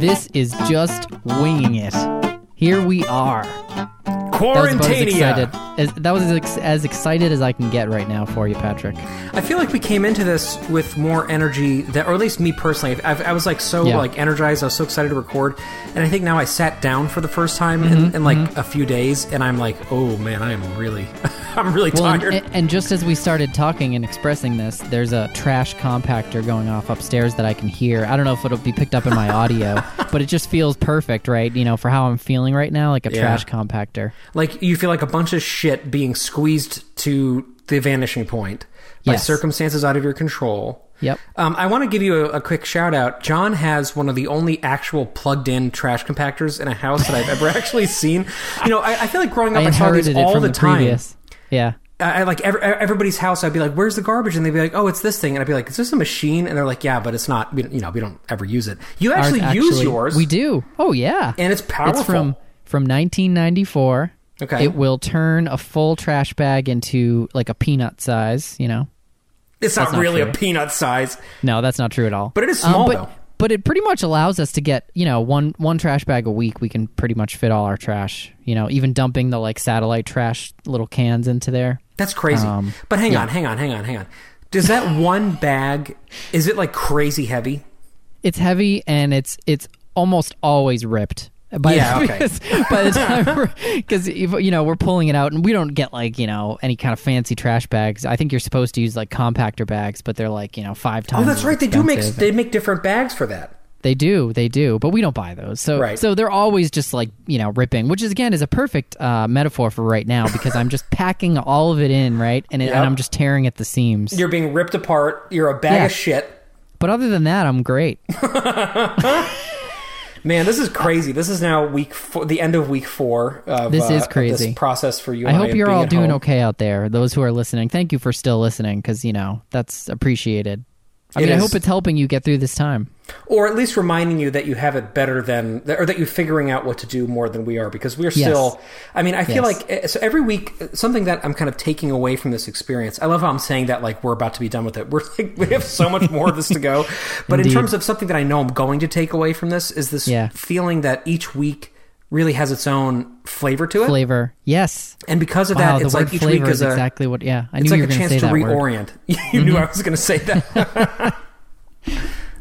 This is just winging it. Here we are. That was as excited as, that was as, ex- as excited as I can get right now for you, Patrick. I feel like we came into this with more energy, that, or at least me personally. I, I was like so Yeah. like energized. I was so excited to record, and I think now I sat down for the first time Mm-hmm, in, in like a few days, and I'm like, oh man, I am really, I'm really Well, and, tired. and just as we started talking and expressing this, there's a trash compactor going off upstairs that I can hear. I don't know if it'll be picked up in my audio, but it just feels perfect, right? You know, for how I'm feeling right now, like a Yeah. trash compactor. like you feel like a bunch of shit being squeezed to the vanishing point by Yes. circumstances out of your control. Yep. Um, I want to give you a, a quick shout out. John has one of the only actual plugged in trash compactors in a house that I've ever actually seen. You know, I, I feel like growing up, I I, saw these all the, the, time. previous. Yeah. I, I like every, everybody's house. I'd be like, "Where's the garbage?" And they'd be like, "Oh, it's this thing." And I'd be like, "Is this a machine?" And they're like, "Yeah, but it's not. We, you know, we don't ever use it. You Ours actually, use yours. We do. Oh yeah. and it's powerful. It's from from 1994. Okay. It will turn a full trash bag into like a peanut size. You know. It's not not really a peanut size. No, that's not true at all. But it is um, small, but, though. But it pretty much allows us to get, you know, one one trash bag a week. We can pretty much fit all our trash. You know, even dumping the like satellite trash little cans into there. That's crazy. Um, but hang yeah. on, hang on, hang on, hang on. Does that one bag is it like crazy heavy? It's heavy and it's it's almost always ripped. By Yeah, the, okay. because by the time because you know we're pulling it out and we don't get like you know any kind of fancy trash bags. I think you're supposed to use like compactor bags, but they're like you know five times. Oh, that's right. They do make they make different bags for that. They do, they do, but we don't buy those. So, Right. so they're always just like you know ripping, which is again is a perfect uh, metaphor for right now because I'm just packing all of it in, right, and, it, Yep. and I'm just tearing at the seams. You're being ripped apart. You're a bag Yeah. of shit. but other than that, I'm great. Man, this is crazy. This is now week four, the end of week four. Of, This uh, is of crazy. this process for you. I hope you're all doing home. okay out there. Those who are listening, thank you for still listening because you know that's appreciated. I It mean, I hope it's helping you get through this time. or at least reminding you that you have it better than, or that you're figuring out what to do more than we are, because we're still. I mean, I feel Yes. like eh, so every week something that I'm kind of taking away from this experience. I love how I'm saying that like we're about to be done with it. We're like we have so much more of this to go, but in terms of something that I know I'm going to take away from this is this Yeah. feeling that each week really has its own flavor to it, Flavor, yes. and because of Wow, that, it's like each flavor week is a. exactly what. Yeah, I it's knew like you a were going to chance say to. Mm-hmm. reorient. You knew I was going to say that.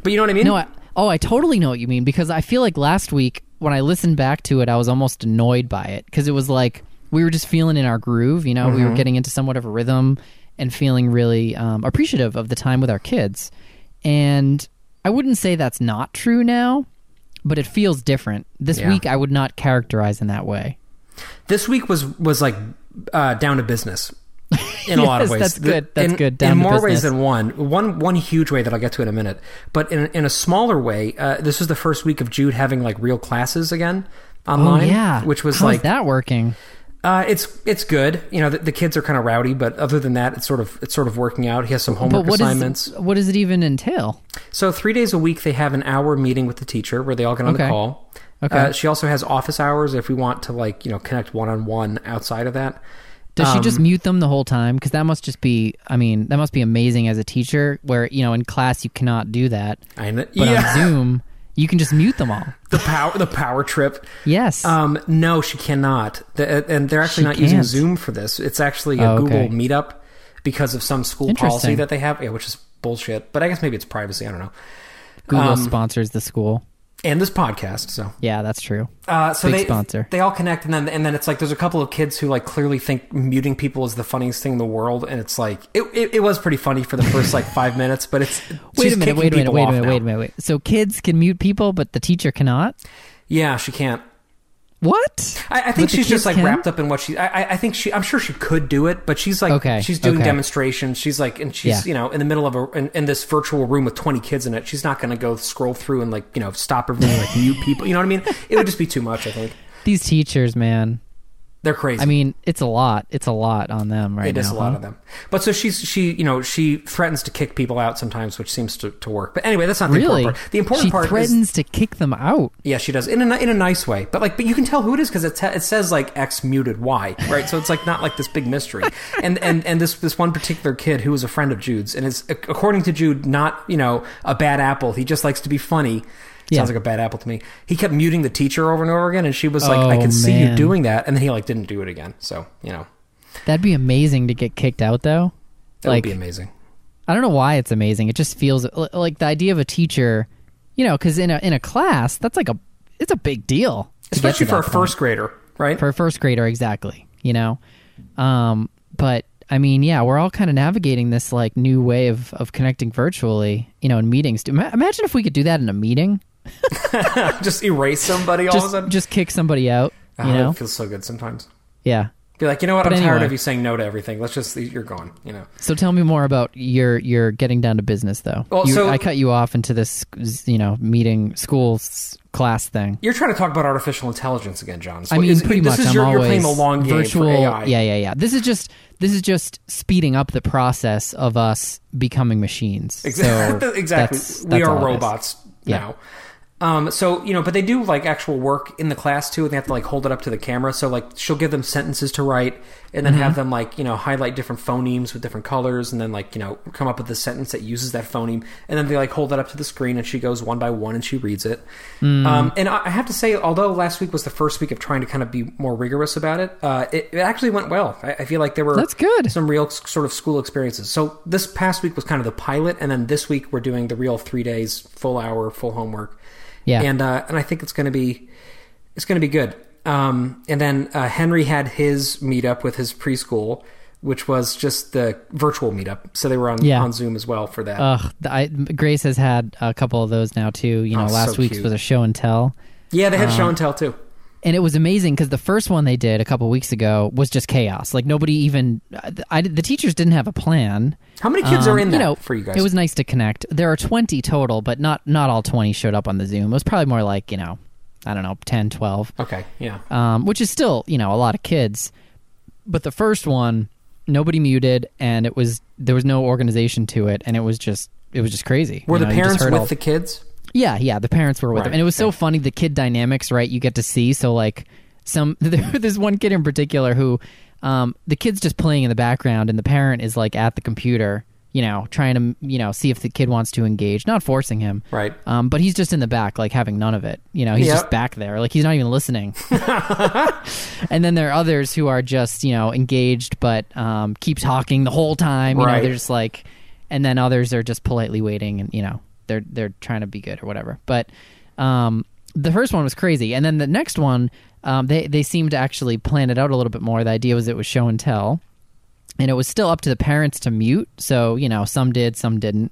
but you know what I mean? No, I, oh, I totally know what you mean because I feel like last week when I listened back to it, I was almost annoyed by it because it was like we were just feeling in our groove. You know, we Mm-hmm. were getting into somewhat of a rhythm and feeling really um, appreciative of the time with our kids. And I wouldn't say that's not true now, but it feels different. This Yeah. week, I would not characterize in that way. this week was was like uh, down to business in a lot of ways. that's good. That's in, good. Down in more ways than one. One one huge way that I'll get to in a minute. But in in a smaller way, uh, this was the first week of Jude having like real classes again online. oh yeah, which was How's like that working? Uh, it's it's good. You know, the, the kids are kind of rowdy, but other than that, it's sort of it's sort of working out. He has some homework But what assignments. is what does it even entail? So three days a week, they have an hour meeting with the teacher where they all get on the call. Okay. Uh, she also has office hours if we want to like you know connect one on one outside of that. Does she just Um, mute them the whole time? Because that must just be, I mean, that must be amazing as a teacher where, you know, in class you cannot do that. I know, But yeah, on Zoom, you can just mute them all. the power the power trip. Yes. Um, no, she cannot. The, and they're actually She not using can't. Zoom for this. It's actually a Oh, Google okay. Meetup because of some school policy that they have, yeah, which is bullshit. But I guess maybe it's privacy. I don't know. Google um, sponsors the school. And this podcast, so Yeah, that's true. uh, so Big they sponsor. they all connect, and then and then it's like there's a couple of kids who like clearly think muting people is the funniest thing in the world, and it's like it it, it was pretty funny for the first like five minutes, but it's Wait a minute, wait a minute, wait a minute, now. wait a minute, wait. So kids can mute people, but the teacher cannot? Yeah, she can't. What? I, I think the she's just like wrapped up in what she. I, I- I think she. I'm sure she could do it, but she's like, Okay, she's doing okay. demonstrations. She's like, and she's Yeah. you know in the middle of a in, in this virtual room with 20 kids in it. She's not going to go scroll through and like you know stop everything like mute people. You know what I mean? It would just be too much. I think These teachers, man. They're crazy. I mean, it's a lot. It's a lot on them right it now. is a lot huh? of them. But so she's she you know she threatens to kick people out sometimes, which seems to, to work. But anyway, that's not the Really? important part. The important she part is threatens to kick them out. Yeah, she does in a ni- in a nice way, but like, but you can tell who it is because it, it says like X muted Y, right? So it's like not like this big mystery. And and and this this one particular kid who was a friend of Jude's and is according to Jude not you know a bad apple. He just likes to be funny. Yeah. Sounds like a bad apple to me. He kept muting the teacher over and over again, and she was like, "I Oh, can see you doing that," and then he like didn't do it again. So you know That'd be amazing to get kicked out though. that like would be amazing. I don't know why it's amazing. It just feels like the idea of a teacher, you know, because in a in a class that's like a it's a big deal, Especially for a point. first grader, right? for a first grader exactly. You know, um, but I mean, yeah, we're all kind of navigating this like new way of of connecting virtually, you know, in meetings. Imagine if we could do that in a meeting. just erase somebody all of a Just sudden. just kick somebody out. Oh, You know, it feels so good sometimes. yeah. Be like, you know what? But I'm tired anyway. of you saying no to everything. Let's just you're gone. You know. So tell me more about your your getting down to business though. Well, You- so- I cut you off into this you know meeting school s- class thing. You're trying to talk about artificial intelligence again, John. So I mean, is- pretty this much. Is I'm your, always you're playing the long game virtual. for AI. Yeah, yeah, yeah. This is just this is just speeding up the process of us becoming machines. Exactly. So exactly. that's- we that's are all it is. robots Yeah. now. Um, so you know, but they do like actual work in the class too, and they have to like hold it up to the camera. So like, she'll give them sentences to write, and then Mm-hmm. have them like you know highlight different phonemes with different colors, and then like you know come up with a sentence that uses that phoneme, and then they like hold it up to the screen, and she goes one by one and she reads it. Mm. Um, and I I have to say, although last week was the first week of trying to kind of be more rigorous about it, uh, it, it actually went well. I, I feel like there were That's good. some real sort of school experiences. So this past week was kind of the pilot, and then this week we're doing the real three days, full hour, full homework. Yeah. and uh, and I think it's going to be it's going to be good. Um, and then uh, Henry had his meetup with his preschool, which was just the virtual meetup. So they were on Yeah. on Zoom as well for that. Ugh, I, Grace has had a couple of those now too. You know, Oh, so last week's cute. was a show and tell, yeah, they uh, had show and tell too. And it was amazing because the first one they did a couple weeks ago was just chaos. Like nobody even, I, the teachers didn't have a plan. How many kids Um, are in that you know, for you guys? It was nice to connect. There are 20 total, but not not all 20 showed up on the Zoom. It was probably more like, you know, I don't know, 10, 12, okay, yeah. um, which is still, you know, a lot of kids. But the first one, nobody muted, and it was there was no organization to it, and it was just it was just crazy. Were You the know, parents with all- the kids? Yeah, yeah, the parents were with Right, them, and it was so funny the kid dynamics, right? You get to see so like some there's one kid in particular who um, the kid's just playing in the background, and the parent is like at the computer, you know, trying to you know see if the kid wants to engage, not forcing him, Right. Um, but he's just in the back, like having none of it. You know, he's Yep. just back there, like he's not even listening. and then there are others who are just you know engaged, but um, keep talking the whole time. You know, they're just like, and then others are just politely waiting, and you know, they're they're trying to be good or whatever. But um, the first one was crazy, and then the next one, um, they they seemed to actually plan it out a little bit more. The idea was it was show and tell and it was still up to the parents to mute. So you know, some did, some didn't.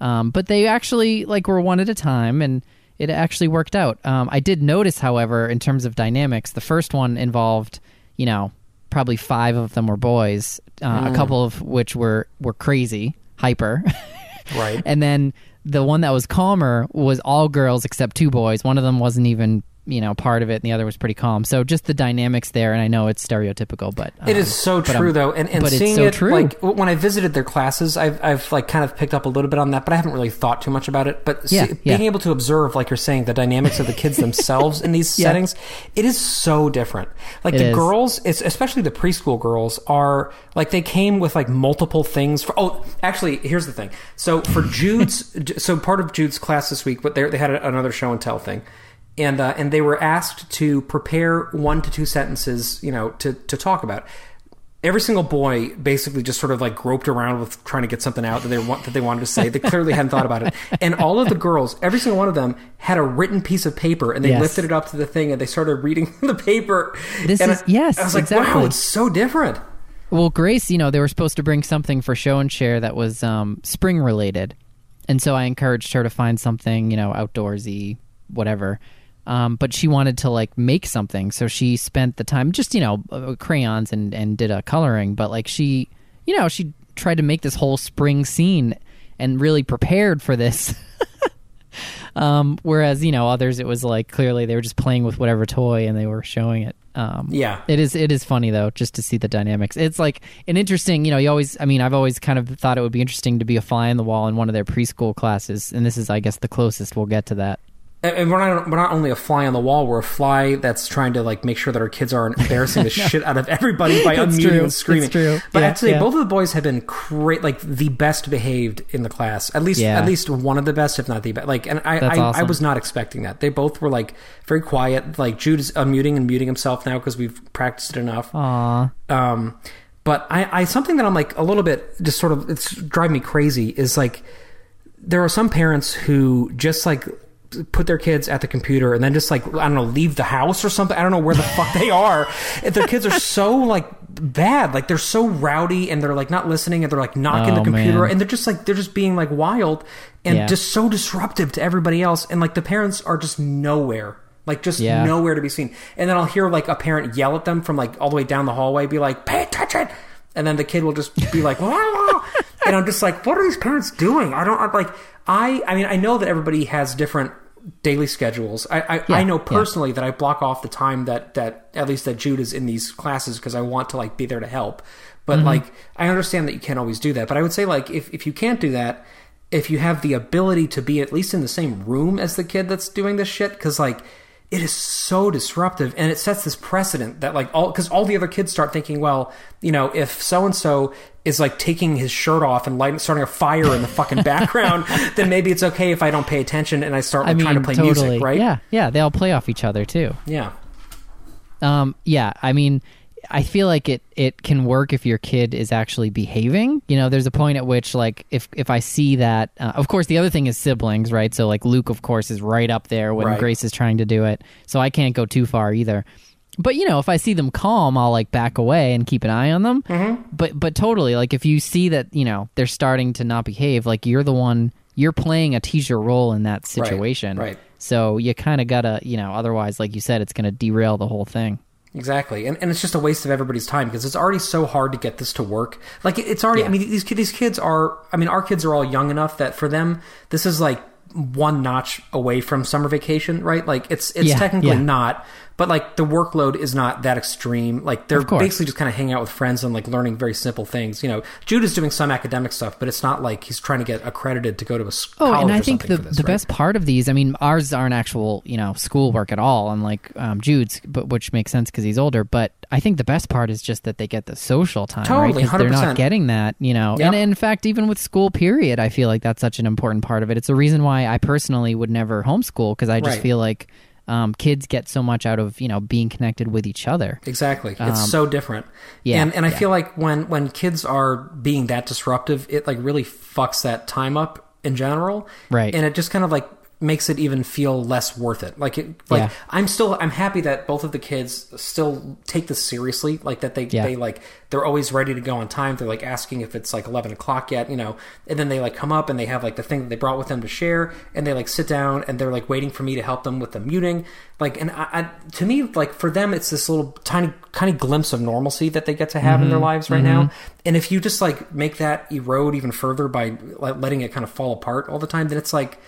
Um, but they actually like were one at a time, and it actually worked out. Um, I did notice, however, in terms of dynamics, the first one involved, you know, probably five of them were boys, uh, a couple of which were were crazy, hyper, Right. and then the one that was calmer was all girls except two boys. One of them wasn't even you know part of it, and the other was pretty calm. So just the dynamics there, and I know it's stereotypical, but It um, is so true, though, and, and seeing so it true. like when I visited their classes, I've I've like kind of picked up a little bit on that, but I haven't really thought too much about it. But see, Yeah, being able to observe, like you're saying, the dynamics of the kids themselves in these Yeah. settings, it is so different. Like It the is. girls, it's, especially the preschool girls, are like they came with like multiple things. For oh, actually, here's the thing. So for Jude's, so part of Jude's class this week, but they they had another show and tell thing and uh, and they were asked to prepare one to two sentences, you know, to to talk about. Every single boy basically just sort of like groped around with trying to get something out that they want that they wanted to say. They clearly hadn't thought about it. And all of the girls, every single one of them, had a written piece of paper, and they Yes. lifted it up to the thing, and they started reading the paper. This And is- I- yes, I was like, exactly. wow, it's so different. Well, Grace, you know, they were supposed to bring something for show and share that was um, spring related, and so I encouraged her to find something, you know, outdoorsy, whatever. Um, but she wanted to like make something, so she spent the time just you know uh, crayons and and did a coloring. But like she, you know, she tried to make this whole spring scene and really prepared for this. um, whereas you know others, it was like clearly they were just playing with whatever toy and they were showing it. Um, Yeah. it is. It is funny though, just to see the dynamics. It's like an interesting. You know, you always. I mean, I've always kind of thought it would be interesting to be a fly on the wall in one of their preschool classes, and this is, I guess, the closest we'll get to that. And- we're not we're not only a fly on the wall. We're a fly that's trying to like make sure that our kids aren't embarrassing the shit out of everybody by unmuting true. and screaming. It's true. But Yeah, I'd say yeah. both of the boys have been great, like the best behaved in the class. At least Yeah. at least one of the best, if not the best. Like, and I I, I was not expecting that. They both were like very quiet. Like Jude is unmuting and muting himself now because we've practiced it enough. Aw. Um, but I, I something that I'm like a little bit just sort of it's driving me crazy is like there are some parents who just like put their kids at the computer and then just like I don't know leave the house or something. I don't know where the fuck they are. If their kids are so like bad, like they're so rowdy and they're like not listening and they're like knocking Oh, the computer man. and they're just like they're just being like wild and Yeah. just so disruptive to everybody else and like the parents are just nowhere. Like just Yeah. nowhere to be seen. And then I'll hear like a parent yell at them from like all the way down the hallway, be like, "Pay attention!" And then the kid will just be like. and I'm just like, "What are these parents doing?" I don't I'm like. I I mean I know that everybody has different daily schedules. I I, Yeah, I know yeah. personally that I block off the time that that at least that Jude is in these classes because I want to like be there to help. But Mm-hmm. like I understand that you can't always do that. But I would say like if if you can't do that, if you have the ability to be at least in the same room as the kid that's doing this shit, because like it is so disruptive and it sets this precedent that like all because all the other kids start thinking, well, you know, if so and so is like taking his shirt off and lighting starting a fire in the fucking background, then maybe it's okay if I don't pay attention and I start I like, mean, trying to play totally. music, right? Yeah, yeah. They all play off each other too. Yeah. Um, yeah, I mean, I feel like it it can work if your kid is actually behaving. You know, there's a point at which like if if I see that, uh, of course, the other thing is siblings, right? So like Luke, of course, is right up there when Right. Grace is trying to do it. So I can't go too far either. But you know, if I see them calm, I'll like back away and keep an eye on them. Mm-hmm. But but totally, like if you see that you know they're starting to not behave, like you're the one you're playing a teacher role in that situation. right. So you kind of gotta, you know, otherwise, like you said, it's gonna derail the whole thing. Exactly, and and it's just a waste of everybody's time because it's already so hard to get this to work. Like it's already. I mean, these these kids are. I mean, our kids are all young enough that for them, this is like one notch away from summer vacation, right? Like it's it's Yeah, technically yeah. not, but like the workload is not that extreme. Like they're basically just kind of hanging out with friends and like learning very simple things. You know, Jude is doing some academic stuff, but it's not like he's trying to get accredited to go to a s- Oh, and I think the this, the right? best part of these, I mean, ours aren't actual, you know, schoolwork at all, unlike um, Jude's, but which makes sense because he's older. But I think the best part is just that they get the social time, right? Totally, 'Cause they're not getting that, you know. Yep. And in fact, even with school period, I feel like that's such an important part of it. It's a reason why I personally would never homeschool because I just Right. feel like um, kids get so much out of you know being connected with each other. Exactly. It's so different. Um, yeah, And and I yeah. feel like when when kids are being that disruptive, it like really fucks that time up in general. Right. And it just kind of like makes it even feel less worth it. Like it like Yeah. I'm still I'm happy that both of the kids still take this seriously. Like that they Yeah. they like they're always ready to go on time. They're like asking if it's like eleven o'clock yet, you know. And then they like come up and they have like the thing that they brought with them to share, and they like sit down and they're like waiting for me to help them with the muting. Like, and I, I to me, like for them, it's this little tiny tiny glimpse of normalcy that they get to have in their mm-hmm. lives right now. Mm-hmm. And if you just like make that erode even further by letting it kind of fall apart all the time, then it's like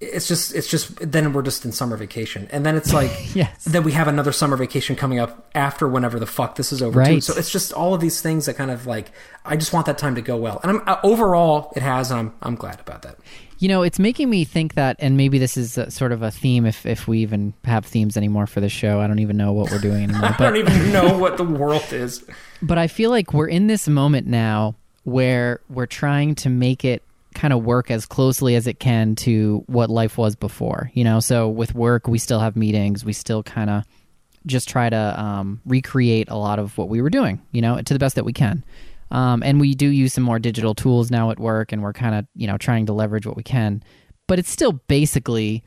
it's just it's just then we're just in summer vacation and then it's like Yes. then we have another summer vacation coming up after whenever the fuck this is over too Right. so it's just all of these things that kind of like i just want that time to go well and i'm uh, overall it has and i'm i'm glad about that You know, it's making me think that, and maybe this is a, sort of a theme if if we even have themes anymore for the show. I don't even know what we're doing anymore. i don't even know what the world is but I feel like we're in this moment now where we're trying to make it kind of work as closely as it can to what life was before. You know, so with work, we still have meetings, we still kind of just try to um, recreate a lot of what we were doing, you know, to the best that we can. Um, and we do use some more digital tools now at work, and we're kind of, you know, trying to leverage what we can. But it's still basically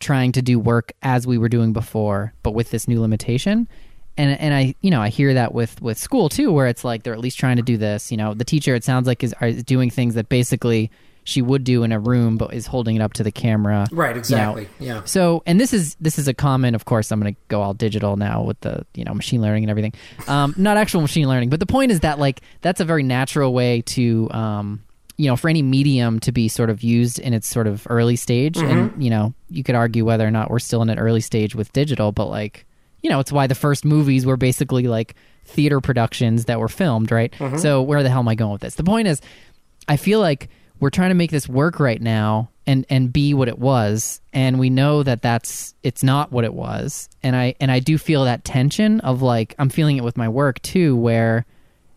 trying to do work as we were doing before, but with this new limitation. And and I you know I hear that with with school too, where it's like they're at least trying to do this. You know, the teacher it sounds like is, is doing things that basically she would do in a room, but is holding it up to the camera. right you know. exactly yeah So, and this is this is a common. Of course, I'm going to go all digital now with the you know machine learning and everything. Um, not actual machine learning, but the point is that like that's a very natural way to um, you know for any medium to be sort of used in its sort of early stage. And you know you could argue whether or not we're still in an early stage with digital, but like you know it's why the first movies were basically like theater productions that were filmed, right? Mm-hmm. So where the hell am I going with this? The point is, I feel like we're trying to make this work right now and and be what it was and we know that that's it's not what it was and i and i do feel that tension of like i'm feeling it with my work too where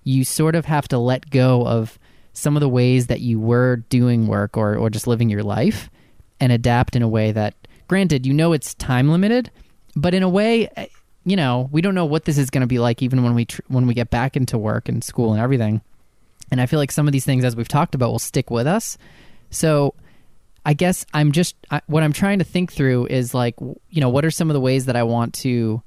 you sort of have to let go of some of the ways that you were doing work or or just living your life and adapt in a way that granted you know it's time limited but in a way you know we don't know what this is going to be like even when we tr- when we get back into work and school and everything and I feel like some of these things, as we've talked about, will stick with us. So I guess I'm just, I, what I'm trying to think through is like, you know, what are some of the ways that I want to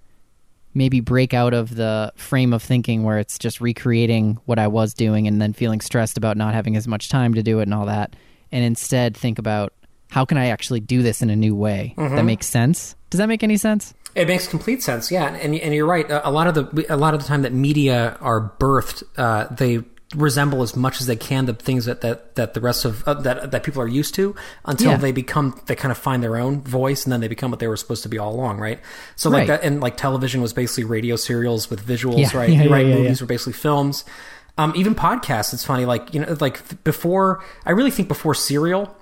maybe break out of the frame of thinking where it's just recreating what I was doing and then feeling stressed about not having as much time to do it and all that. And instead think about how can I actually do this in a new way that mm-hmm. makes sense? Does that make any sense? It makes complete sense, yeah, and and you're right. A lot of the a lot of the time that media are birthed, uh, they resemble as much as they can the things that that, that the rest of uh, that that people are used to until Yeah. they become they kind of find their own voice and then they become what they were supposed to be all along, right? So like Right. that, and like television was basically radio serials with visuals, Yeah, right? yeah, right. Movies were basically films. Um, even podcasts, it's funny. Like you know, like before, I really think before Serial,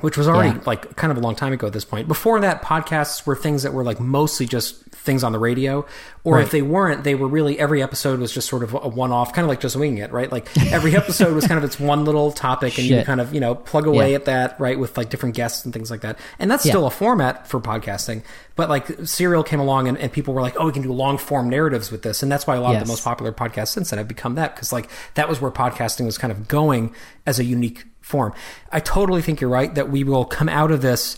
which was already Yeah. like kind of a long time ago at this point. Before that, podcasts were things that were like mostly just things on the radio, or Right. if they weren't, they were really every episode was just sort of a one-off, kind of like just winging it, right? Like every episode was kind of its one little topic, and you kind of you know plug away Yeah. at that, right, with like different guests and things like that. And that's Yeah. still a format for podcasting, but like Serial came along, and, and people were like, oh, we can do long-form narratives with this, and that's why a lot of the most popular podcasts since then have become that because like that was where podcasting was kind of going as a unique form. I totally think you're right that we will come out of this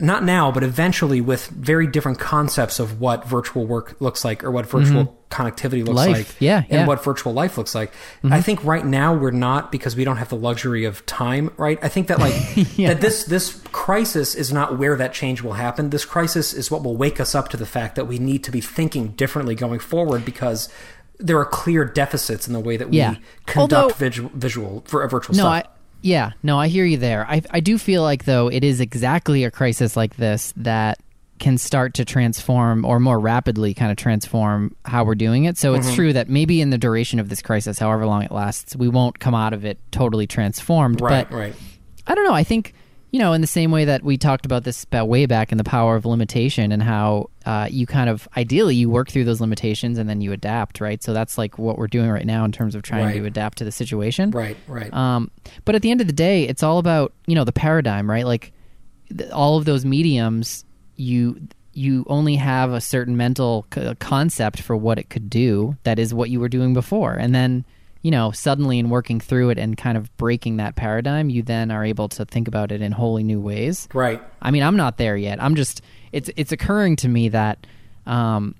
not now, but eventually with very different concepts of what virtual work looks like or what virtual connectivity looks Mm-hmm. Life. like Yeah, and yeah. Mm-hmm. what virtual life looks like. I think right now we're not because we don't have the luxury of time, right? I think that like Yeah. that this this crisis is not where that change will happen. This crisis is what will wake us up to the fact that we need to be thinking differently going forward because there are clear deficits in the way that we Yeah. conduct Although- visual, visual for a virtual No, stuff. I yeah, no, I hear you there. I I do feel like though it is exactly a crisis like this that can start to transform or more rapidly kind of transform how we're doing it. So Mm-hmm. it's true that maybe in the duration of this crisis, however long it lasts, we won't come out of it totally transformed. right, but right. I don't know. I think you know, in the same way that we talked about this about way back in the power of limitation and how uh, you kind of ideally you work through those limitations and then you adapt, right? So that's like what we're doing right now in terms of trying Right. to adapt to the situation, Right, right. um, but at the end of the day, it's all about you know the paradigm, right? Like th- all of those mediums, you you only have a certain mental c- concept for what it could do. That is what you were doing before, and then you know suddenly in working through it and kind of breaking that paradigm, you then are able to think about it in wholly new ways. right. I mean, I'm not there yet. I'm just it's it's occurring to me that um,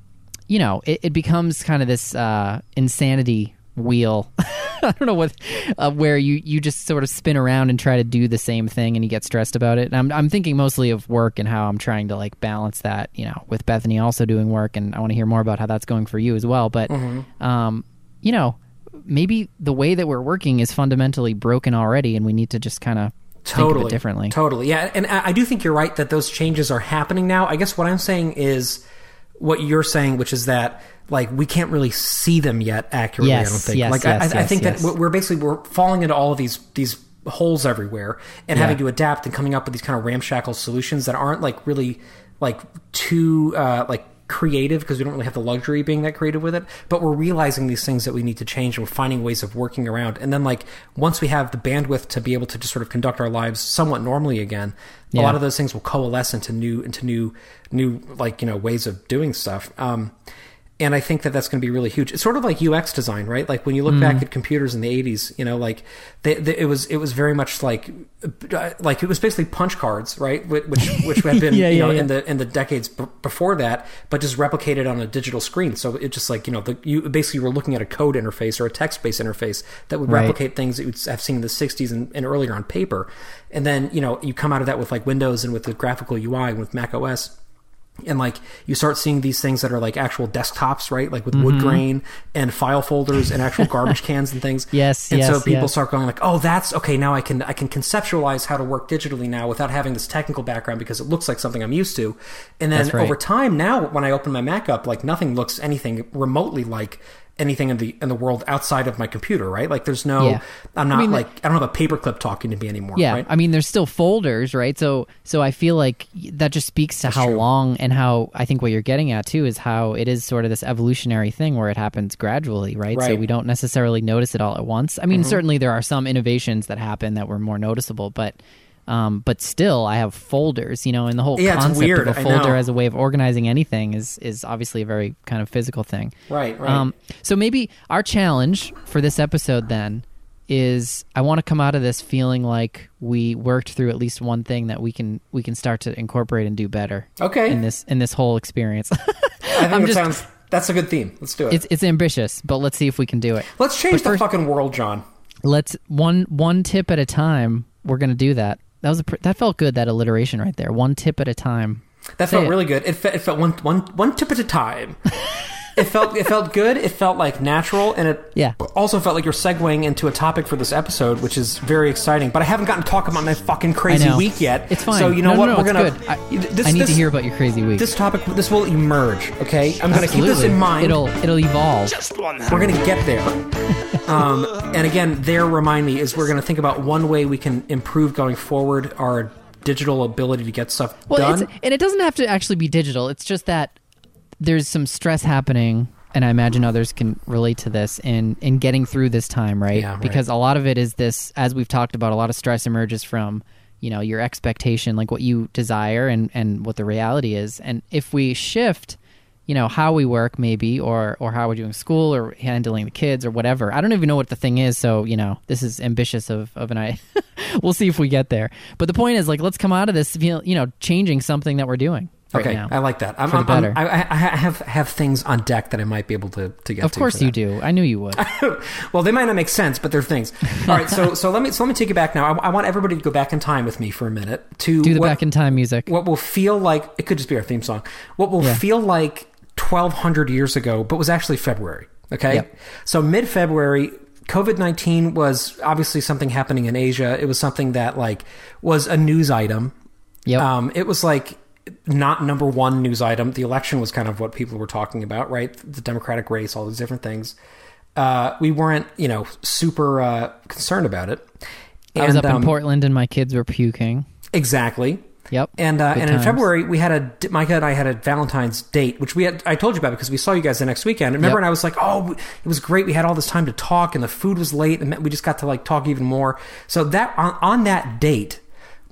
you know it, it becomes kind of this uh, insanity wheel. I don't know what uh, where you you just sort of spin around and try to do the same thing and you get stressed about it. And I'm I'm thinking mostly of work and how I'm trying to like balance that. You know, with Bethany also doing work, and I want to hear more about how that's going for you as well. But um, you know. Maybe the way that we're working is fundamentally broken already, and we need to just kind of totally it differently. Totally, yeah. And I I do think you're right that those changes are happening now. I guess what I'm saying is what you're saying, which is that like we can't really see them yet accurately. I don't think. yes, like yes, I, I think yes. that we're- we're basically we're falling into all of these these holes everywhere and Yeah. having to adapt and coming up with these kind of ramshackle solutions that aren't like really like too uh, like creative because we don't really have the luxury of being that creative with it but we're realizing these things that we need to change and we're finding ways of working around. And then like once we have the bandwidth to be able to just sort of conduct our lives somewhat normally again a lot of those things will coalesce into new into new new like you know ways of doing stuff. Um and I think that that's going to be really huge. It's sort of like UX design, right? Like when you look Mm-hmm. back at computers in the '80s, you know, like they, they, it was it was very much like uh, like it was basically punch cards, right? Which which had been Yeah, you know yeah. in the in the decades b- before that, but just replicated on a digital screen. So it just like you know the, you basically were looking at a code interface or a text based interface that would Right. replicate things that you would have seen in the '60s and, and earlier on paper. And then you know you come out of that with like Windows and with the graphical UI and with Mac OS and like you start seeing these things that are like actual desktops, right? Like with Mm-hmm. wood grain and file folders and actual garbage cans and things. Yes, And so people yes. start going like, "Oh, that's okay. Now I can I can conceptualize how to work digitally now without having this technical background because it looks like something I'm used to." And then right. over time, now when I open my Mac up, like nothing looks anything remotely like anything in the in the world outside of my computer, right? Like there's no Yeah. I'm not I mean, like I don't have a paperclip talking to me anymore, Yeah, right? I mean, there's still folders, right? So, so I feel like that just speaks to how true. long and how I think what you're getting at too is how it is sort of this evolutionary thing where it happens gradually, right? So we don't necessarily notice it all at once. I mean, mm-hmm. certainly there are some innovations that happen that were more noticeable, but. Um, but still, I have folders, you know, and the whole Yeah, concept of a folder as a way of organizing anything is is obviously a very kind of physical thing. Right, right. Um, so maybe our challenge for this episode then is I want to come out of this feeling like we worked through at least one thing that we can we can start to incorporate and do better okay. in this in this whole experience. I think just- sounds that's a good theme. Let's do it. it's it's ambitious, but let's see if we can do it. Let's change but the first- fucking world, John. Let's one one tip at a time. We're gonna do that. That was a pr- that felt good. That alliteration right there. One tip at a time. That Say felt it. really good. It, fe- it felt one, one, one tip at a time. it felt it felt good. It felt like natural, and it Yeah. also felt like you're segueing into a topic for this episode, which is very exciting. But I haven't gotten to talk about my fucking crazy week yet. It's fine. So you know No, what? no, no, We're it's gonna. good. I- this, I need this, to hear about your crazy week. this topic. This will emerge. Okay, I'm gonna keep this in mind. It'll it'll evolve. we're gonna get there. Um, and again, there remind me is we're gonna think about one way we can improve going forward our digital ability to get stuff Well, done. it's, and it doesn't have to actually be digital. It's just that there's some stress happening, and I imagine others can relate to this in in getting through this time, right? Yeah, right. Because a lot of it is this, as we've talked about, a lot of stress emerges from you know your expectation, like what you desire, and and what the reality is. And if we shift. You know how we work, maybe, or or how we're doing school, or handling the kids, or whatever. I don't even know what the thing is, so you know this is ambitious of of an I. we'll see if we get there. But the point is, like, let's come out of this, you know, changing something that we're doing right okay, now. I like that. I'm, For the I'm- better. I'm- I, I I have have things on deck that I might be able to to get. of to course you do. I knew you would. well, they might not make sense, but they're things. All right, so so let me so let me take you back now. I, I want everybody to go back in time with me for a minute to Do the what, back in time music. what will feel like it could just be our theme song. What will Yeah. feel like 1200 years ago, but was actually February. Okay, Yep. so mid February. COVID nineteen was obviously something happening in Asia. It was something that like was a news item. Yep. Um, it was like not number one news item. The election was kind of what people were talking about, right? The Democratic race, all these different things. Uh, we weren't, you know, super uh, concerned about it. I was And, up in um, Portland and my kids were puking. Exactly. Yep. And uh, and in. February we had a Micah and I had a Valentine's date, which we had I told you about because we saw you guys the next weekend. Remember, Yep. and I was like, oh, it was great. We had all this time to talk, and the food was late, and we just got to like talk even more. So that on, on that date.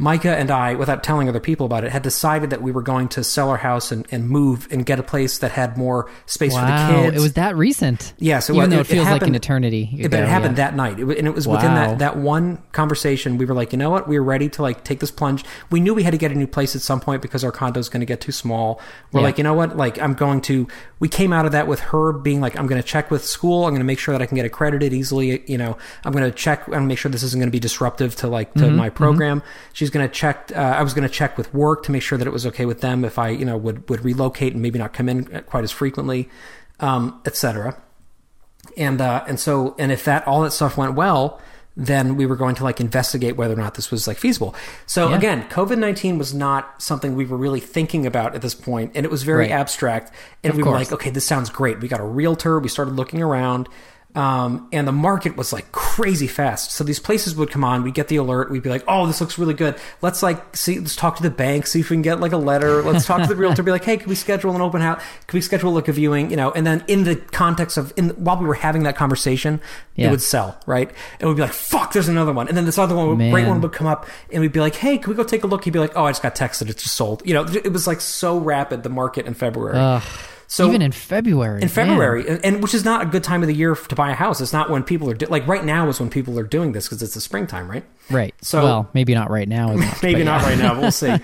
Micah and I, without telling other people about it, had decided that we were going to sell our house and, and move and get a place that had more space Wow, for the kids. it was that recent. Yes, it even was- though it- it feels it like an eternity. Yeah, but it happened yeah. that night, it, and it was within that, that one conversation. We were like, you know what? We were ready to like take this plunge. We knew we had to get a new place at some point because our condo's going to get too small. We're Yeah. like, you know what? Like, I'm going to. We came out of that with her being like, I'm going to check with school. I'm going to make sure that I can get accredited easily. You know, I'm going to check and make sure this isn't going to be disruptive to like Mm-hmm, to my program. She's going to check. Uh, I was going to check with work to make sure that it was okay with them if I, you know, would would relocate and maybe not come in quite as frequently, um, etc and uh, and so and if that all that stuff went well, then we were going to like investigate whether or not this was like feasible. So Yeah. again, COVID nineteen was not something we were really thinking about at this point, and it was very Right. abstract. And Of we were like, okay, this sounds great. We got a realtor. We started looking around. Um, and the market was like crazy fast. So these places would come on, we'd get the alert, we'd be like, oh, this looks really good. Let's like see, let's talk to the bank, see if we can get like a letter. Let's talk to the realtor, be like, hey, can we schedule an open house? Can we schedule like a viewing? You know, and then in the context of, in while we were having that conversation, Yeah. it would sell, right? And we'd be like, fuck, there's another one. And then this other one, would- great one would come up and we'd be like, hey, can we go take a look? He'd be like, oh, I just got texted. It's just sold. You know, it was like so rapid, the market in February. Ugh. So even in February. in. February, and, and which is not a good time of the year to buy a house. It's not when people are do- like right now is when people are doing this because it's the springtime, right? Right. So- well, maybe not right now. much, Maybe not yeah. right now, we'll see.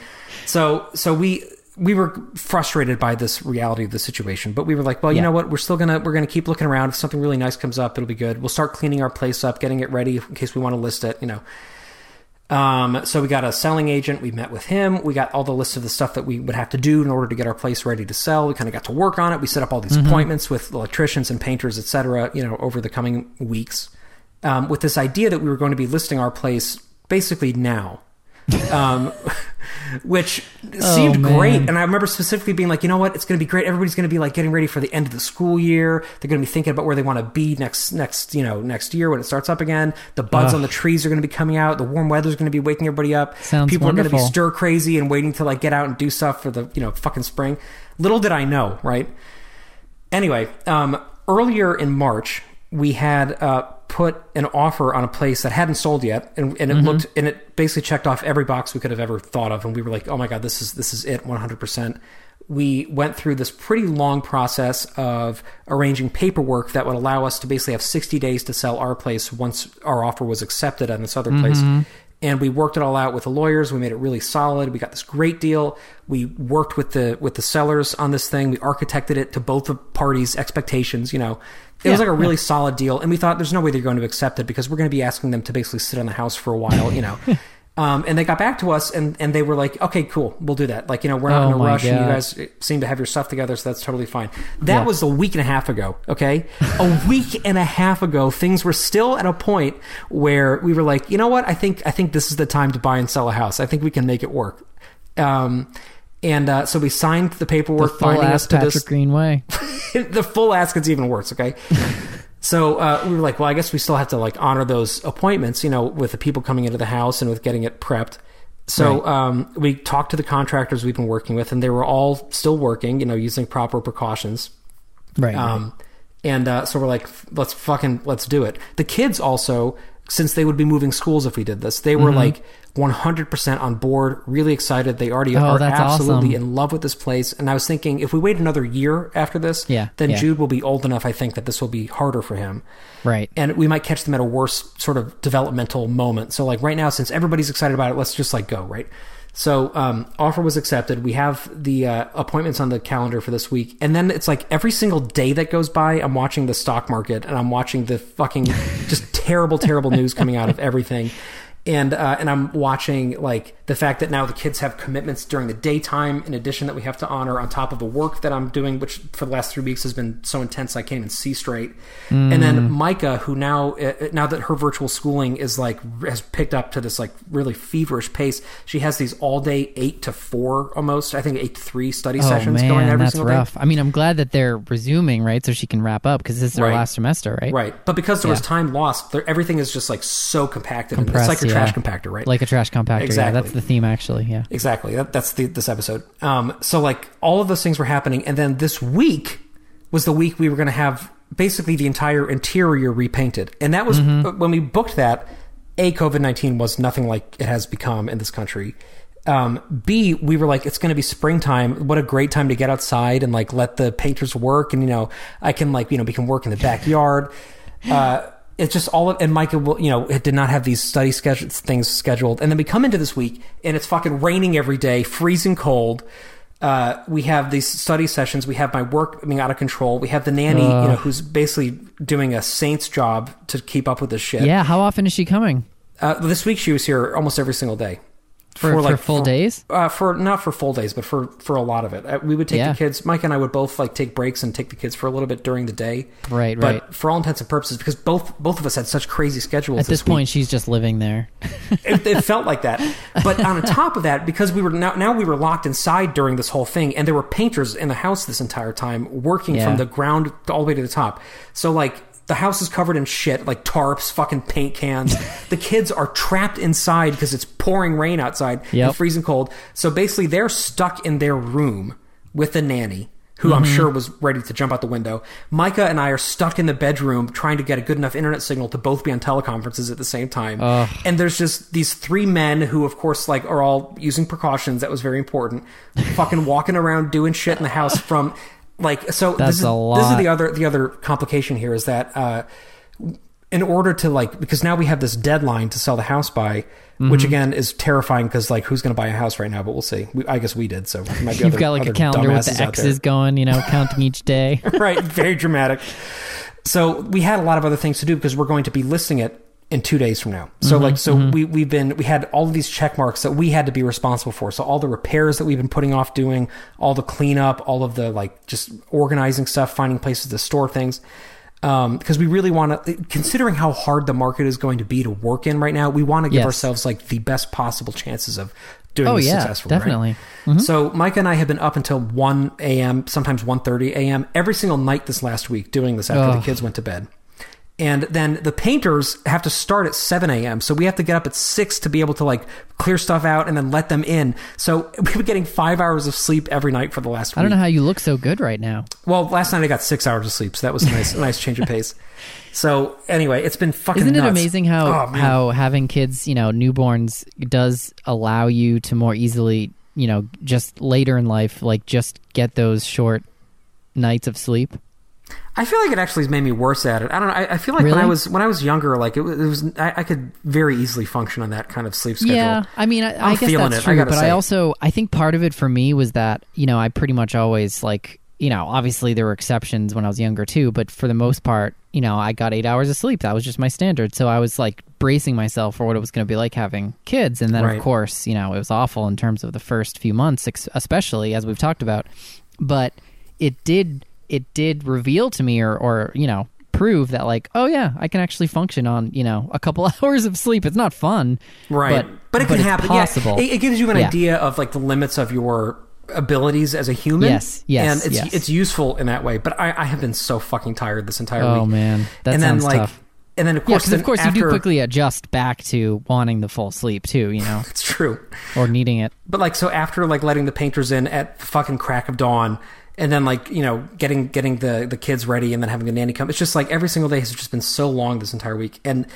so so we we were frustrated by this reality of the situation, but we were like, well, you Yeah. know what? We're still gonna we're gonna keep looking around. If something really nice comes up, it'll be good. We'll start cleaning our place up, getting it ready in case we want to list it. You know. Um, so we got a selling agent. We met with him. We got all the list of the stuff that we would have to do in order to get our place ready to sell. We kind of got to work on it. We set up all these appointments with electricians and painters, etc. you know, over the coming weeks, um, with this idea that we were going to be listing our place basically now. Um, which seemed Oh, great. And I remember specifically being like, you know what, it's going to be great. Everybody's going to be like getting ready for the end of the school year. They're going to be thinking about where they want to be next, next, you know, next year when it starts up again. The buds Ugh. on the trees are going to be coming out. The warm weather is going to be waking everybody up. Sounds People are going to be stir crazy and waiting to like get out and do stuff for the, you know, fucking spring. Little did I know, right? Anyway, um, earlier in March, we had uh, put an offer on a place that hadn't sold yet, and, and it Mm-hmm. looked and it basically checked off every box we could have ever thought of, and we were like, "Oh my god, this is this is it, one hundred percent." We went through this pretty long process of arranging paperwork that would allow us to basically have sixty days to sell our place once our offer was accepted on this other place. And we worked it all out with the lawyers. We made it really solid. We got this great deal. We worked with the with the sellers on this thing. We architected it to both the parties' expectations. You know, it was like a really solid deal. And we thought there's no way they're going to accept it because we're going to be asking them to basically sit on the house for a while. You know. Um, and they got back to us and, and they were like, okay, cool, we'll do that. Like, you know, we're not Oh in a my rush and you guys seem to have your stuff together, so that's totally fine. That Yeah. was a week and a half ago, okay? a week and a half ago, things were still at a point where we were like, you know what? I think I think this is the time to buy and sell a house. I think we can make it work. Um, and uh, so we signed the The paperwork full binding us to Patrick this. Green way. the full ass gets even worse. Okay. So uh, we were like, well, I guess we still have to like honor those appointments, you know, with the people coming into the house and with getting it prepped. So Right. um, we talked to the contractors we've been working with, and they were all still working, you know, using proper precautions. Right. Um, and uh, so we're like, let's fucking let's do it. The kids also, since they would be moving schools if we did this, they were Mm-hmm. like 100% on board, really excited. They already Oh, are absolutely awesome. in love with this place. And I was thinking, if we wait another year after this, Yeah, then yeah. Jude will be old enough. I think that this will be harder for him right. and we might catch them at a worse sort of developmental moment. So like right now, since everybody's excited about it, let's just like go right. So um, offer was accepted. We have the uh, appointments on the calendar for this week, and then it's like every single day that goes by, I'm watching the stock market and I'm watching the fucking just terrible, terrible news coming out of everything. And uh, and I'm watching like the fact that now the kids have commitments during the daytime, in addition that we have to honor on top of the work that I'm doing, which for the last three weeks has been so intense I can't even see straight. And Mm. then Micah, who now uh, now that her virtual schooling is like has picked up to this like really feverish pace, she has these all day eight to four almost, I think eight to three study Oh sessions man, going every that's single rough. I mean, I'm glad that they're resuming, right? So she can wrap up because this is her Right. last semester, right? Right, but because there was time lost, there, everything is just like so compacted. and it's Compressed, like yeah. Trash compactor, right? Like a trash compactor. Exactly. Yeah, that's the theme, actually. Yeah. Exactly. That, that's the, this episode. Um, so like all of those things were happening, and then this week was the week we were going to have basically the entire interior repainted, and that was Mm-hmm. when we booked that. A COVID nineteen was nothing like it has become in this country. Um, B, we were like, it's going to be springtime. What a great time to get outside and like let the painters work, and you know, I can like you know we can work in the backyard. Uh, it's just all of, and Micah will, you know, it did not have these study schedule, things scheduled. And then we come into this week and it's fucking raining every day, freezing cold. Uh, we have these study sessions. We have my work being out of control. We have the nanny, you know, who's basically doing a saint's job to keep up with this shit. Yeah. How often is she coming? Uh, this week she was here almost every single day. For, for, full days? Uh, for not for full days, but for for a lot of it. Uh, we would take Yeah. the kids. Micah and I would both like take breaks and take the kids for a little bit during the day. Right, but right. for all intents and purposes, because both both of us had such crazy schedules. At this week, point, she's just living there. it, it felt like that. But on top of that, because we were now, now we were locked inside during this whole thing, and there were painters in the house this entire time working Yeah. from the ground all the way to the top. So like the house is covered in shit, like tarps, fucking paint cans. the kids are trapped inside because it's pouring rain outside Yep. and freezing cold. So basically, they're stuck in their room with the nanny. Who I'm Mm-hmm. sure was ready to jump out the window. Micah and I are stuck in the bedroom trying to get a good enough internet signal to both be on teleconferences at the same time Ugh. and there's just these three men who of course like are all using precautions that was very important fucking walking around doing shit in the house from like so That's this is a this is the other the other complication here is that uh in order to like because now we have this deadline to sell the house by which Mm-hmm. again is terrifying because like who's going to buy a house right now but we'll see we, i guess we did so there might be You've other- got like a calendar with the. X's going, you know, counting each day. right very dramatic so we had a lot of other things to do because we're going to be listing it in two days from now so like so mm-hmm. we, we've been we had all of these check marks that we had to be responsible for so all the repairs that we've been putting off doing all the cleanup all of the like just organizing stuff finding places to store things um, because we really want to, considering how hard the market is going to be to work in right now, we want to give Yes. ourselves like the best possible chances of doing Oh this yeah, successfully. right? definitely. Mm-hmm. So Micah and I have been up until 1 a.m., sometimes 1.30 a.m. every single night this last week doing this after the kids went to bed. And then the painters have to start at 7 a.m. So we have to get up at 6 to be able to like clear stuff out and then let them in. So we've been getting five hours of sleep every night for the last week. I don't know how you look so good right now. Well, last night I got six hours of sleep. So that was a nice, a nice change of pace. So anyway, it's been fucking Isn't it nuts. amazing how Oh, how having kids, you know, newborns does allow you to more easily, you know, just later in life, like just get those short nights of sleep? I feel like it actually has made me worse at it. I don't know. I, I feel like when I was when I was younger, like it was, it was I, I could very easily function on that kind of sleep schedule. Yeah, I mean, I, I I'm guess that's it, true, but I also I think part of it for me was that you know I pretty much always like you know obviously there were exceptions when I was younger too, but for the most part, you know, I got eight hours of sleep. That was just my standard. So I was like bracing myself for what it was going to be like having kids, and then Right. of course, you know, it was awful in terms of the first few months, especially as we've talked about. But it did it did reveal to me, or or you know. Prove that, like, oh yeah, I can actually function on you know a couple hours of sleep. It's not fun, right. But, But, it can it's happen. Possible. Yeah, it, it gives you an Yeah. idea of like the limits of your abilities as a human. Yes, yes, and it's yes. it's useful in that way. But I, I have been so fucking tired this entire week. Oh week. man, that and then sounds like, tough. and then of Yeah, course, because of then course you do quickly adjust back to wanting the full sleep too, you know, It's true. or needing it. But like so after like letting the painters in at the fucking crack of dawn and then like, you know, getting getting the the kids ready and then having the nanny come. It's just like every single day has just been so long this entire week. And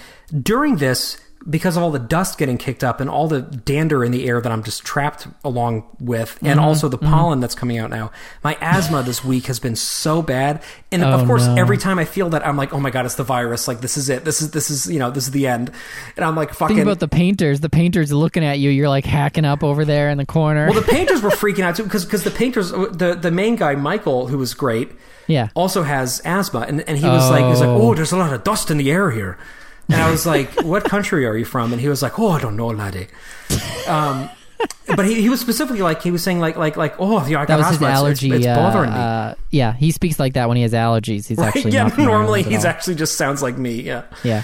during this because of all the dust getting kicked up and all the dander in the air that I'm just trapped along with, and Mm-hmm. also the pollen that's coming out now. My asthma this week has been so bad, and Oh, of course, no. every time I feel that, I'm like, "Oh my god, it's the virus! Like this is it. This is this is you know this is the end." And I'm like, "Fucking." Think about the painters. The painters looking at you. You're like hacking up over there in the corner. Well, the painters were freaking out too because because the painters the the main guy Michael who was great yeah. also has asthma and and he was like he was like Oh. oh there's a lot of dust in the air here and I was like what country are you from and he was like oh I don't know laddie um but he, he was specifically like he was saying like like like oh yeah I That was his allergy. it's, it's uh, bothering me uh, yeah, he speaks like that when he has allergies. He's Right? actually yeah normally he's actually just sounds like me yeah yeah.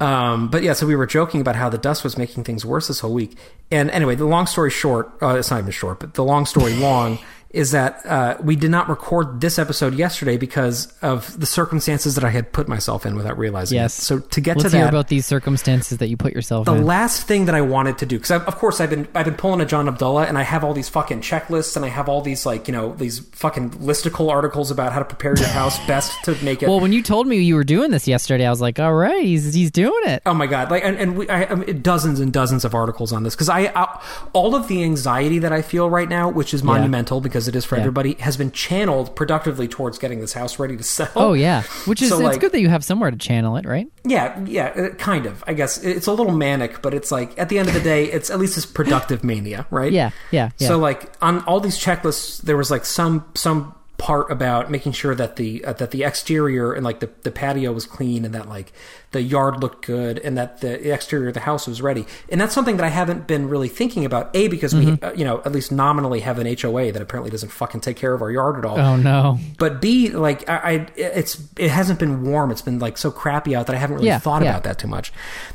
Um, but yeah, so we were joking about how the dust was making things worse this whole week. And anyway, the long story short, uh, it's not even short, but the long story long is that uh, we did not record this episode yesterday because of the circumstances that I had put myself in without realizing. Yes. It. So to get Let's to hear that, about these circumstances that you put yourself the in. last thing that I wanted to do, because of course I've been I've been pulling a John Abdullah, and I have all these fucking checklists, and I have all these like you know these fucking listicle articles about how to prepare your house best to make it. well, when you told me you were doing this yesterday, I was like, all right, he's he's doing it. Oh my god! Like, and, and we, I, I mean, dozens and dozens of articles on this because I, I, all of the anxiety that I feel right now, which is monumental because it is for Yeah. everybody, has been channeled productively towards getting this house ready to sell. Oh yeah, which is So, it's like- good that you have somewhere to channel it, right? yeah, yeah, uh, kind of. I guess it's a little manic, but it's like at the end of the day, it's at least it's productive mania, right? Yeah, yeah, yeah. So like on all these checklists, there was like some some part about making sure that the uh, that the exterior and like the, the patio was clean and that like the yard looked good and that the exterior of the house was ready. And that's something that I haven't been really thinking about. A because we uh, you know at least nominally have an HOA that apparently doesn't fucking take care of our yard at all. oh no. But B, like I, I, it's it hasn't been warm. It's been like so crappy out that I haven't really Yeah, thought yeah. about that too much.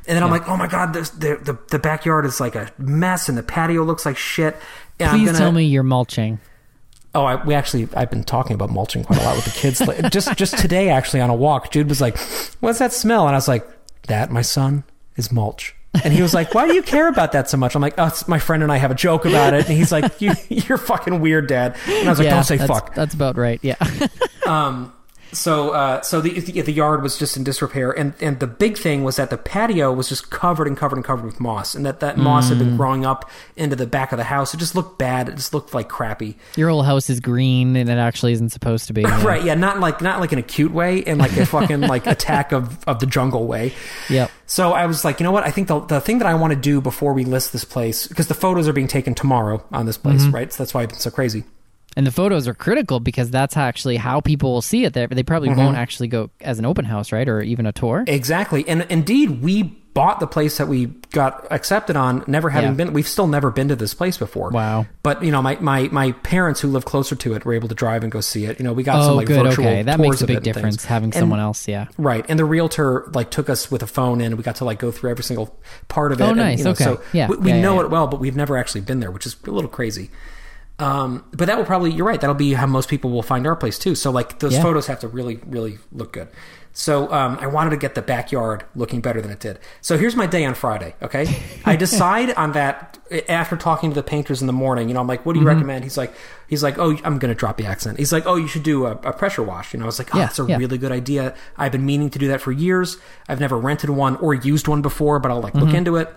And then I'm like, oh my god, the, the the backyard is like a mess, and the patio looks like shit. And Please gonna, tell me you're mulching. Oh, I, we actually I've been talking about mulching quite a lot with the kids. Just just today, actually on a walk, Jude was like, "What's that smell?" And I was like, "That, my son, is mulch." And he was like, "Why do you care about that so much?" I'm like, "Oh, it's my friend and I have a joke about it." And he's like, you, "You're fucking weird, Dad." And I was like, yeah, "Don't say that's, fuck." That's about right. Yeah. Um, so uh, so the, the the yard was just in disrepair, and and the big thing was that the patio was just covered and covered and covered with moss, and that that moss had Mm. been growing up into the back of the house. It just looked bad. It just looked like crappy. Your whole house is green and it actually isn't supposed to be. Yeah. Right? Yeah, not like not like in a cute way, in like a fucking like attack of of the jungle way. Yep. So I was like, you know what? I think the the thing that I want to do before we list this place, because the photos are being taken tomorrow on this place, Mm-hmm. right? So that's why I've been so crazy. And the photos are critical because that's actually how people will see it. They, they probably Mm-hmm. won't actually go as an open house, right? Or even a tour. Exactly. And indeed, we bought the place that we got accepted on, never having Yeah. been. We've still never been to this place before. Wow. But you know, my, my my parents who live closer to it were able to drive and go see it. You know, we got some Oh, like good. virtual Okay, that tours makes a big and difference having And- someone else. Yeah. Right, and the realtor like took us with a phone in. and We got to like go through every single part of it. Oh, and, nice. you know, Okay. So Yeah. we, we Yeah, know yeah, it well, but we've never actually been there, which is a little crazy. Um, but that will probably you're right. That'll be how most people will find our place too. So like those Yeah. photos have to really really look good. So um, I wanted to get the backyard looking better than it did. So here's my day on Friday. Okay, I decide on that after talking to the painters in the morning. You know, I'm like, what do you Mm-hmm. recommend? He's like, he's like, oh, I'm gonna drop the accent. He's like, oh, you should do a, a pressure wash. You know, I was like, oh, Yeah, that's a yeah. really good idea. I've been meaning to do that for years. I've never rented one or used one before, but I'll like Mm-hmm. look into it.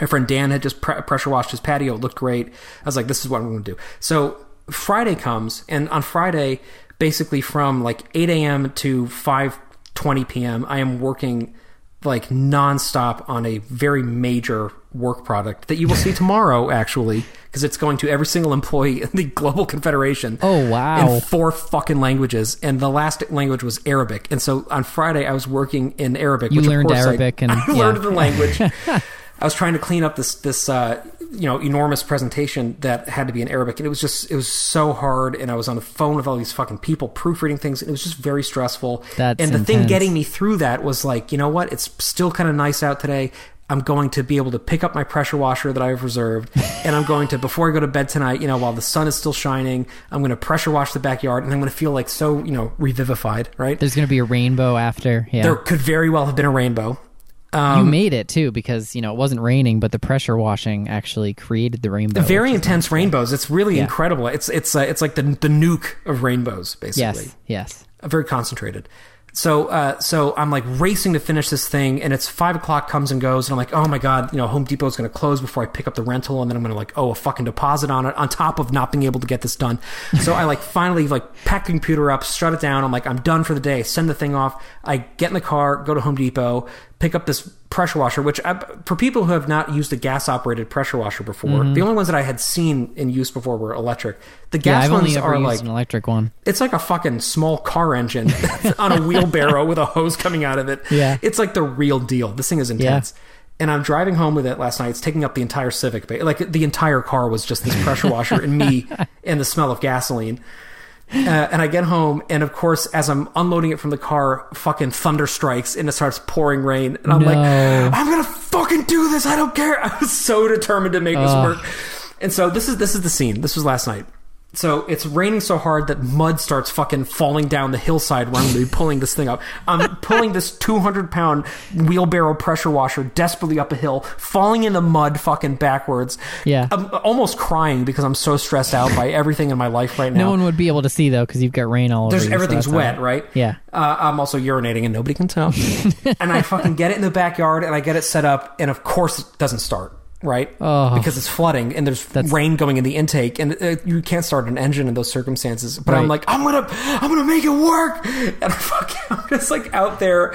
My friend Dan had just pre- pressure washed his patio. It looked great. I was like, this is what I'm going to do. So Friday comes, and on Friday, basically from like 8 a.m. to 5:20 p.m., I am working like nonstop on a very major work product that you will see tomorrow, actually, because it's going to every single employee in the Global Confederation. Oh, wow. In four fucking languages, and the last language was Arabic. And so on Friday, I was working in Arabic. You which of learned course I- Arabic and- I yeah. learned the language. I was trying to clean up this this uh, you know enormous presentation that had to be in Arabic, and it was just it was so hard. And I was on the phone with all these fucking people proofreading things, and it was just very stressful. That's and the thing getting me through that was like, you know what? It's still kind of nice out today. I'm going to be able to pick up my pressure washer that I've reserved, and I'm going to before I go to bed tonight, you know, while the sun is still shining, I'm going to pressure wash the backyard, and I'm going to feel like so you know revivified, right? There's going to be a rainbow after. Yeah. There could very well have been a rainbow. Um, you made it too because you know it wasn't raining, but the pressure washing actually created the rainbow. very intense rainbows. It's really Yeah. incredible. It's it's uh, it's like the the nuke of rainbows, basically. Yes. Yes. Very concentrated. So uh, so I'm like racing to finish this thing, and it's five o'clock comes and goes, and I'm like, oh my god, you know, Home Depot's going to close before I pick up the rental, and then I'm going to like, oh, a fucking deposit on it, on top of not being able to get this done. So I like finally like pack the computer up, shut it down. I'm like, I'm done for the day. Send the thing off. I get in the car, go to Home Depot, pick up this pressure washer, which I, for people who have not used a gas operated pressure washer before, the only ones that I had seen in use before were electric. The Mm-hmm. Yeah, gas I've ones are like an electric one. it's like a fucking small car engine on a wheelbarrow with a hose coming out of it. Yeah. It's like the real deal. This thing is intense. And I'm driving home with it last night. It's taking up the entire Civic. Like the entire car was just this pressure washer and me and the smell of gasoline. Uh, and I get home, and of course, as I'm unloading it from the car, fucking thunder strikes and it starts pouring rain. And I'm like, I'm gonna fucking do this. I don't care. I was so determined to make this work. And so this is this is the scene. This was last night. So it's raining so hard that mud starts fucking falling down the hillside where I'm going to be pulling this thing up. I'm pulling this 200 pound wheelbarrow pressure washer desperately up a hill, falling in the mud fucking backwards. Yeah. I'm almost crying because I'm so stressed out by everything in my life right now. No one would be able to see though because you've got rain all over. There's so everything's that's wet, right? Yeah. Uh, I'm also urinating and nobody can tell. and I fucking get it in the backyard and I get it set up, and of course it doesn't start. Right, Oh. because it's flooding and there's rain going in the intake, and uh, you can't start an engine in those circumstances. But I'm like, I'm gonna, I'm gonna make it work, and I fucking, I'm just like out there,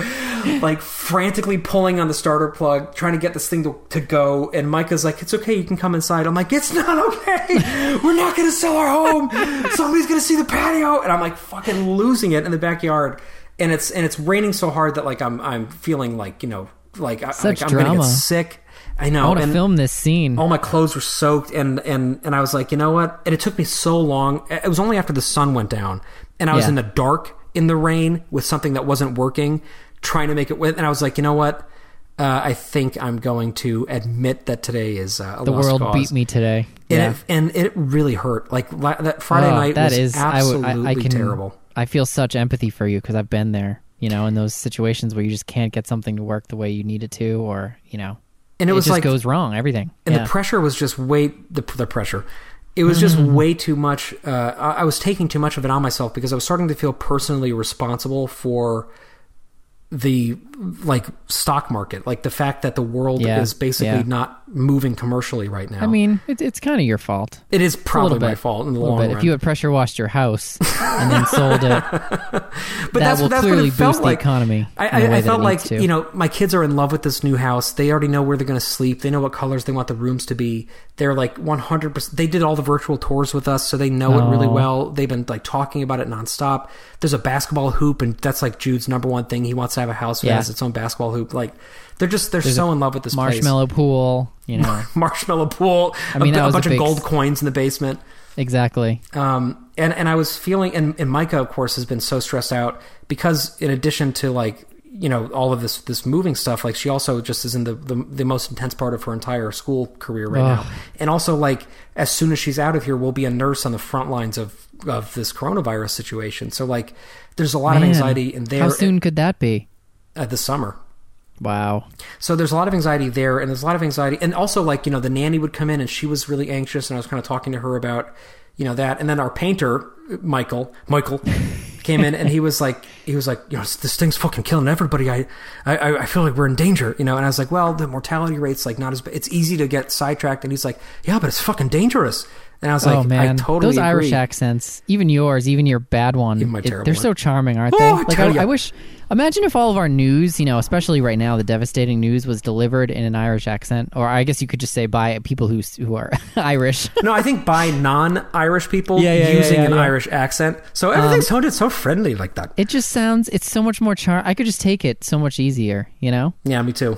like frantically pulling on the starter plug, trying to get this thing to, to go. And Micah's like, "It's okay, you can come inside." I'm like, "It's not okay. We're not gonna sell our home. Somebody's gonna see the patio," and I'm like fucking losing it in the backyard. And it's and it's raining so hard that like I'm I'm feeling like you know like, I, like I'm gonna get sick. I know. I want to film this scene. all my clothes were soaked and and and I was like, you know what? And it took me so long. It was only after the sun went down and I was Yeah. in the dark in the rain with something that wasn't working, trying to make it with. And I was like, you know what? Uh, I think I'm going to admit that today is uh, a the world cause. beat me today. And, Yeah. it, and it really hurt. Like la- that Friday Oh, night that was is- absolutely I, I can, terrible. I feel such empathy for you because I've been there. You know, in those situations where you just can't get something to work the way you need it to, or you know, And it was just like goes wrong. Everything. and yeah. the pressure was just way the, the pressure it was just way too much uh, I was taking too much of it on myself because i was starting to feel personally responsible for the like stock market like the fact that the world Yeah, is basically yeah. not moving commercially right now I mean, it, it's kind of your fault. it is probably my fault in the long bit. run If you had pressure washed your house and then sold it, but that that's, will that's clearly what it felt boost like the economy. I, I, I felt like you know my kids are in love with this new house. They already know where they're going to sleep. They know what colors they want the rooms to be. They're like one hundred percent. They did all the virtual tours with us, so they know it really Oh. well. They've been like talking about it nonstop. There's a basketball hoop, and that's like Jude's number one thing. He wants have a house that Yeah. has its own basketball hoop. Like they're just they're There's so in love with this Marshmallow pool, you know. Marshmallow pool. I mean, a, a was a bunch of gold coins in the basement. exactly. Um, and and I was feeling, and, and Micah, of course, has been so stressed out because in addition to like you know all of this this moving stuff, like she also just is in the the, the most intense part of her entire school career right Ugh. now. And also like as soon as she's out of here, we'll be a nurse on the front lines of of this coronavirus situation. So like there's a lot of anxiety in there How soon could that be? Uh, this summer. Wow. So there's a lot of anxiety there, and there's a lot of anxiety, and also like you know the nanny would come in and she was really anxious, and I was kind of talking to her about you know that, and then our painter Michael Michael came in and he was like he was like you know this thing's fucking killing everybody. I I I feel like we're in danger, you know, and I was like, well, the mortality rate's like not as it's easy to get sidetracked, and he's like, yeah, but it's fucking dangerous, and I was like, oh man, I totally those Irish agree. accents, even yours, even your bad one, it- they're one. so charming, aren't Oh, they? I like I. I wish. Imagine if all of our news, you know, especially right now, the devastating news was delivered in an Irish accent, or I guess you could just say by people who who are Irish. No, I think by non-Irish people Yeah, yeah, using yeah, an. Irish accent, so everything um, sounded so friendly like that. It just sounds. It's so much more charm. I could just take it so much easier. You know. Yeah, me too.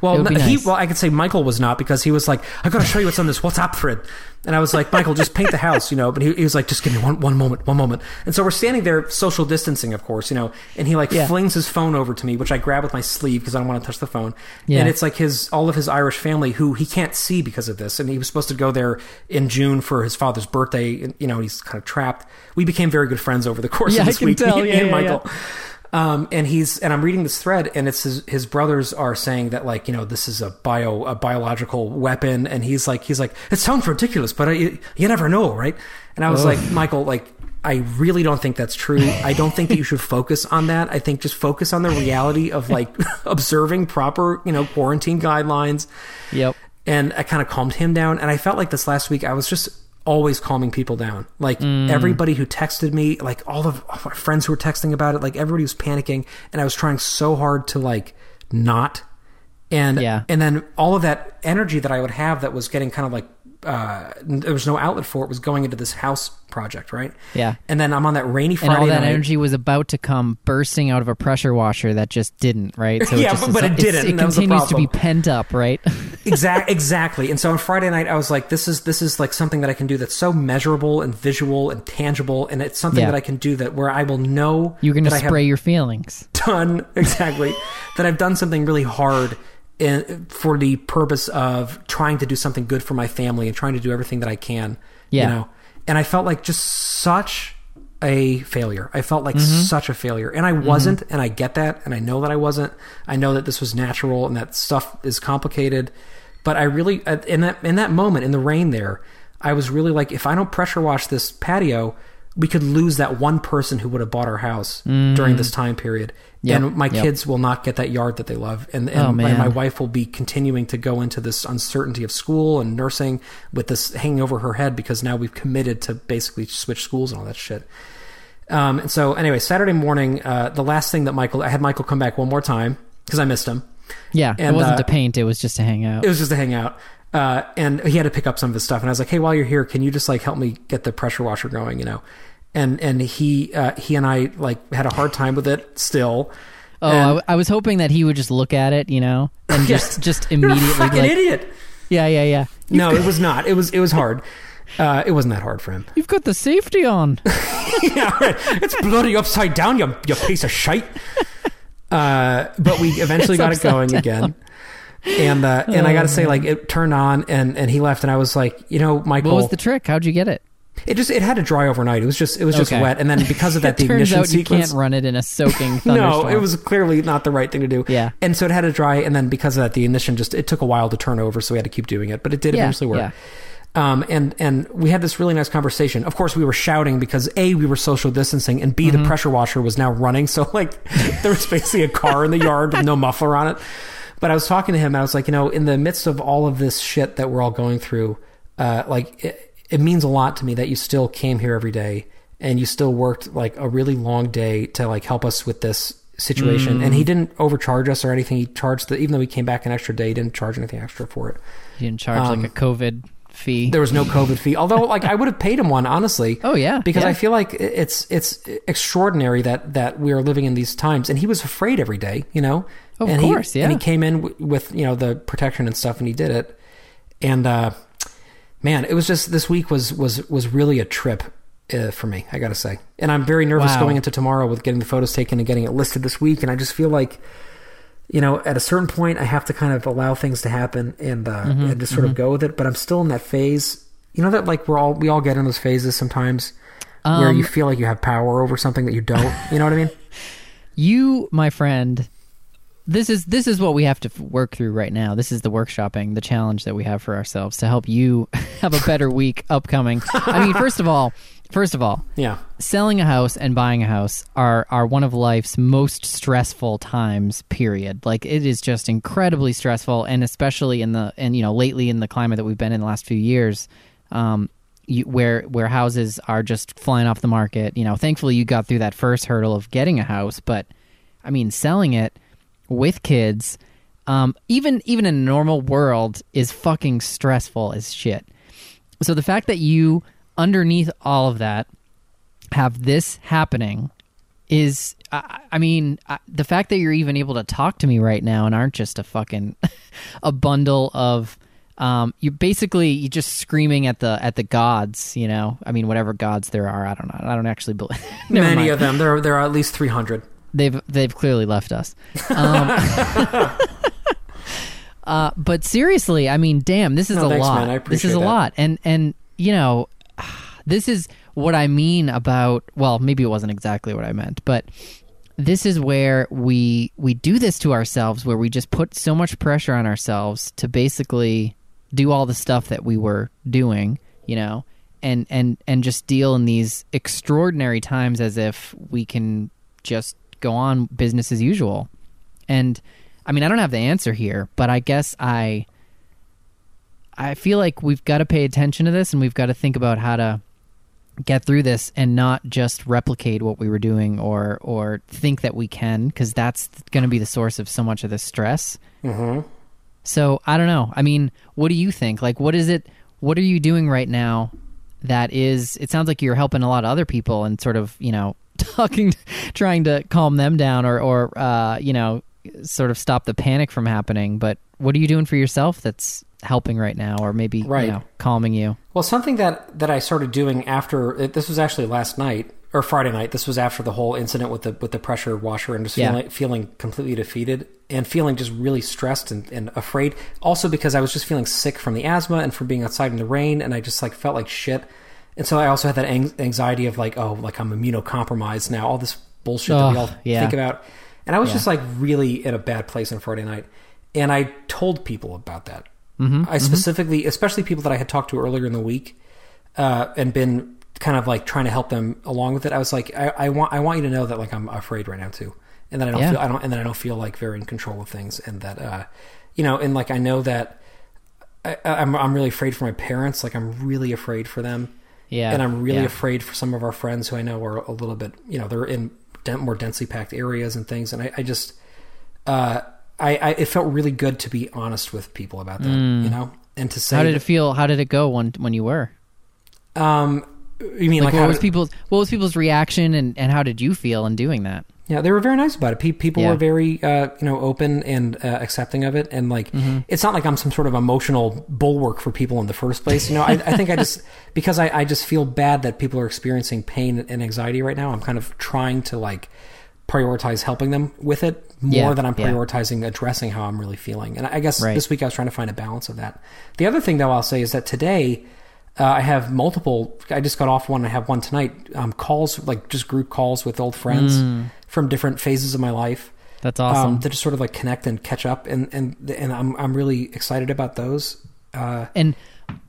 Well, be he well, I could say Michael was not because he was like, "I got to show you what's on this WhatsApp thread," and I was like, "Michael, just paint the house," you know. But he, he was like, "Just give me one one moment, one moment." And so we're standing there, social distancing, of course, you know. And he like Yeah. flings his phone over to me, which I grab with my sleeve because I don't want to touch the phone. Yeah. And it's like his all of his Irish family who he can't see because of this, and he was supposed to go there in June for his father's birthday. And, you know, he's kind of trapped. We became very good friends over the course Yeah, of this week. tell. Yeah, and yeah, Michael. Um, and he's and I'm reading this thread, and it's his, his brothers are saying that like you know this is a bio a biological weapon, and he's like he's like it sounds ridiculous, but I, you, you never know, right? And I was Ugh. like, Michael, like I really don't think that's true. I don't think that you should focus on that. I think just focus on the reality of like observing proper you know quarantine guidelines Yep. and I kind of calmed him down. And I felt like this last week I was just always calming people down. Like Mm. everybody who texted me, like all of my friends who were texting about it, like everybody was panicking, and I was trying so hard to like not. And Yeah. and then all of that energy that I would have that was getting kind of like uh, there was no outlet for it was going into this house project, right? Yeah. And then I'm on that rainy And Friday all that night. energy was about to come bursting out of a pressure washer that just didn't, right? So Yeah, just, but- but it didn't, It and that was the continues to be pent up, right? exact exactly and so on friday night i was like this is this is like something that i can do that's so measurable and visual and tangible and it's something Yeah. that i can do that where i will know You're going to that i have spray your feelings. done exactly that i've done something really hard in, for the purpose of trying to do something good for my family and trying to do everything that i can Yeah. you know? And i felt like just such a failure. I felt like Mm-hmm. such a failure. And i wasn't and i get that and i know that i wasn't. I know that this was natural and that stuff is complicated. But i really uh, in that in that moment in the rain there i was really like if i don't pressure wash this patio we could lose that one person who would have bought our house during this time period Mm. Yep, and my yep. kids will not get that yard that they love and, and Oh, my, my wife will be continuing to go into this uncertainty of school and nursing with this hanging over her head because now we've committed to basically switch schools and all that shit um, and so anyway saturday morning uh, the last thing that michael i had michael come back one more time because i missed him Yeah, it wasn't uh, to paint; it was just to hang out. it was just to hang out uh, and he had to pick up some of his stuff and i was like hey while you're here can you just like help me get the pressure washer going you know and and he uh, he and i like had a hard time with it still oh, I, and- w- I was hoping that he would just look at it, you know, and Yeah. just just You're a immediately fucking like, an idiot yeah, yeah, yeah. no it was not it was it was hard uh, it wasn't that hard for him You've got the safety on. yeah, right. It's bloody upside down, you you piece of shite. Uh, but we eventually got it going down. again. And uh, and I Oh, got to say, like it turned on, and and he left, and I was like, you know, Michael, What was the trick? How'd you get it? it just it had to dry overnight. It was just it was just Okay. wet, and then because of that, the turns ignition out you can't run it in a soaking thunderstorm. no, it was clearly not the right thing to do. Yeah. and so it had to dry, and then because of that, the ignition just it took a while to turn over, so we had to keep doing it, but it did Yeah, eventually work. yeah. Um, and and we had this really nice conversation. Of course, we were shouting because a we were social distancing, and b Mm-hmm. the pressure washer was now running. So like there was basically a car in the yard with no muffler on it. But I was talking to him. And I was like, you know, in the midst of all of this shit that we're all going through, uh, like it, it means a lot to me that you still came here every day and you still worked like a really long day to like help us with this situation. And Mm. he didn't overcharge us or anything. He charged the even though we came back an extra day, he didn't charge anything extra for it. You didn't charge Um, like a COVID fee. There was no COVID fee. Although, like, I would have paid him one honestly. Oh, yeah, because yeah. I feel like it's it's extraordinary that that we are living in these times, and he was afraid every day, you know. Of and course, he, yeah. And he came in w- with you know the protection and stuff, and he did it. And uh, man, it was just this week was was was really a trip uh, for me. I got to say, and I'm very nervous Wow. going into tomorrow with getting the photos taken and getting it listed this week. And I just feel like, you know, at a certain point, I have to kind of allow things to happen and uh, Mm-hmm, and just sort of go with it. But I'm still in that phase. You know that like we're all we all get in those phases sometimes where Um, you feel like you have power over something that you don't. You know what I mean? you, my friend, this is this is what we have to work through right now. This is the workshopping, the challenge that we have for ourselves to help you have a better week upcoming. I mean, first of all, first of all, Yeah. selling a house and buying a house are are one of life's most stressful times period. Like it is just incredibly stressful and especially in the and you know lately in the climate that we've been in the last few years um you, where where houses are just flying off the market. You know thankfully you got through that first hurdle of getting a house but i mean selling it with kids um even even in a normal world is fucking stressful as shit. So the fact that you underneath all of that have this happening is I, I mean I, the fact that you're even able to talk to me right now and aren't just a fucking a bundle of um you're basically you're just screaming at the at the gods you know? I mean whatever gods there are i don't know. I don't actually believe Many mind. of them. There are, there are at least 300. they've they've clearly left us. Um, uh, but seriously i mean damn this is No, a thanks, lot. this is appreciate a lot. And and you know this is what i mean about well maybe it wasn't exactly what i meant but this is where we we do this to ourselves where we just put so much pressure on ourselves to basically do all the stuff that we were doing you know and and and just deal in these extraordinary times as if we can just go on business as usual. And i mean i don't have the answer here but i guess i i feel like we've got to pay attention to this and we've got to think about how to get through this and not just replicate what we were doing or or think that we can because that's going to be the source of so much of the stress. Mm-hmm. so i don't know. I mean what do you think? Like what is it what are you doing right now that is it sounds like you're helping a lot of other people and sort of you know talking trying to calm them down or or uh you know sort of stop the panic from happening but what are you doing for yourself that's helping right now or maybe Right. you know calming you Well, something that that I started doing after this was actually last night or Friday night. This was after the whole incident with the with the pressure washer and just Yeah. feeling feeling completely defeated and feeling just really stressed and, and afraid. Also because I was just feeling sick from the asthma and from being outside in the rain, and I just like felt like shit. And so I also had that anxiety of like, oh, like I'm immunocompromised now. All this bullshit that we all yeah. think about. And I was Yeah. just like really in a bad place on Friday night, and I told people about that. Mm-hmm, I specifically, especially people that I had talked to earlier in the week, uh, and been kind of like trying to help them along with it. I was like, I, I want, I want you to know that like I'm afraid right now too, and that I don't Yeah. feel, I don't, and that I don't feel like very in control of things, and that, uh, you know, and like I know that I, I'm, I'm really afraid for my parents. Like I'm really afraid for them, yeah and I'm really yeah. afraid for some of our friends who I know are a little bit, you know, they're in more densely packed areas and things, and I, I just, uh, I, I, it felt really good to be honest with people about that, you know, and to say, Mm. how did it feel how did it go when when you were um, you mean like, like, what how was did- people's what was people's reaction and and how did you feel in doing that Yeah, they were very nice about it. Pe- People Yeah. were very, uh, you know, open and uh, accepting of it. And like, Mm-hmm. it's not like I'm some sort of emotional bulwark for people in the first place. You know, I, I think I just because I, I just feel bad that people are experiencing pain and anxiety right now. I'm kind of trying to like prioritize helping them with it more Yeah, than I'm yeah. prioritizing addressing how I'm really feeling. And I guess Right. this week I was trying to find a balance of that. The other thing though I'll say is that today. Uh, I have multiple. I just got off one. I have one tonight. Um, calls like just group calls with old friends from different phases of my life that's Mm. awesome um, to just sort of like connect and catch up, and and and I'm I'm really excited about those. Uh, and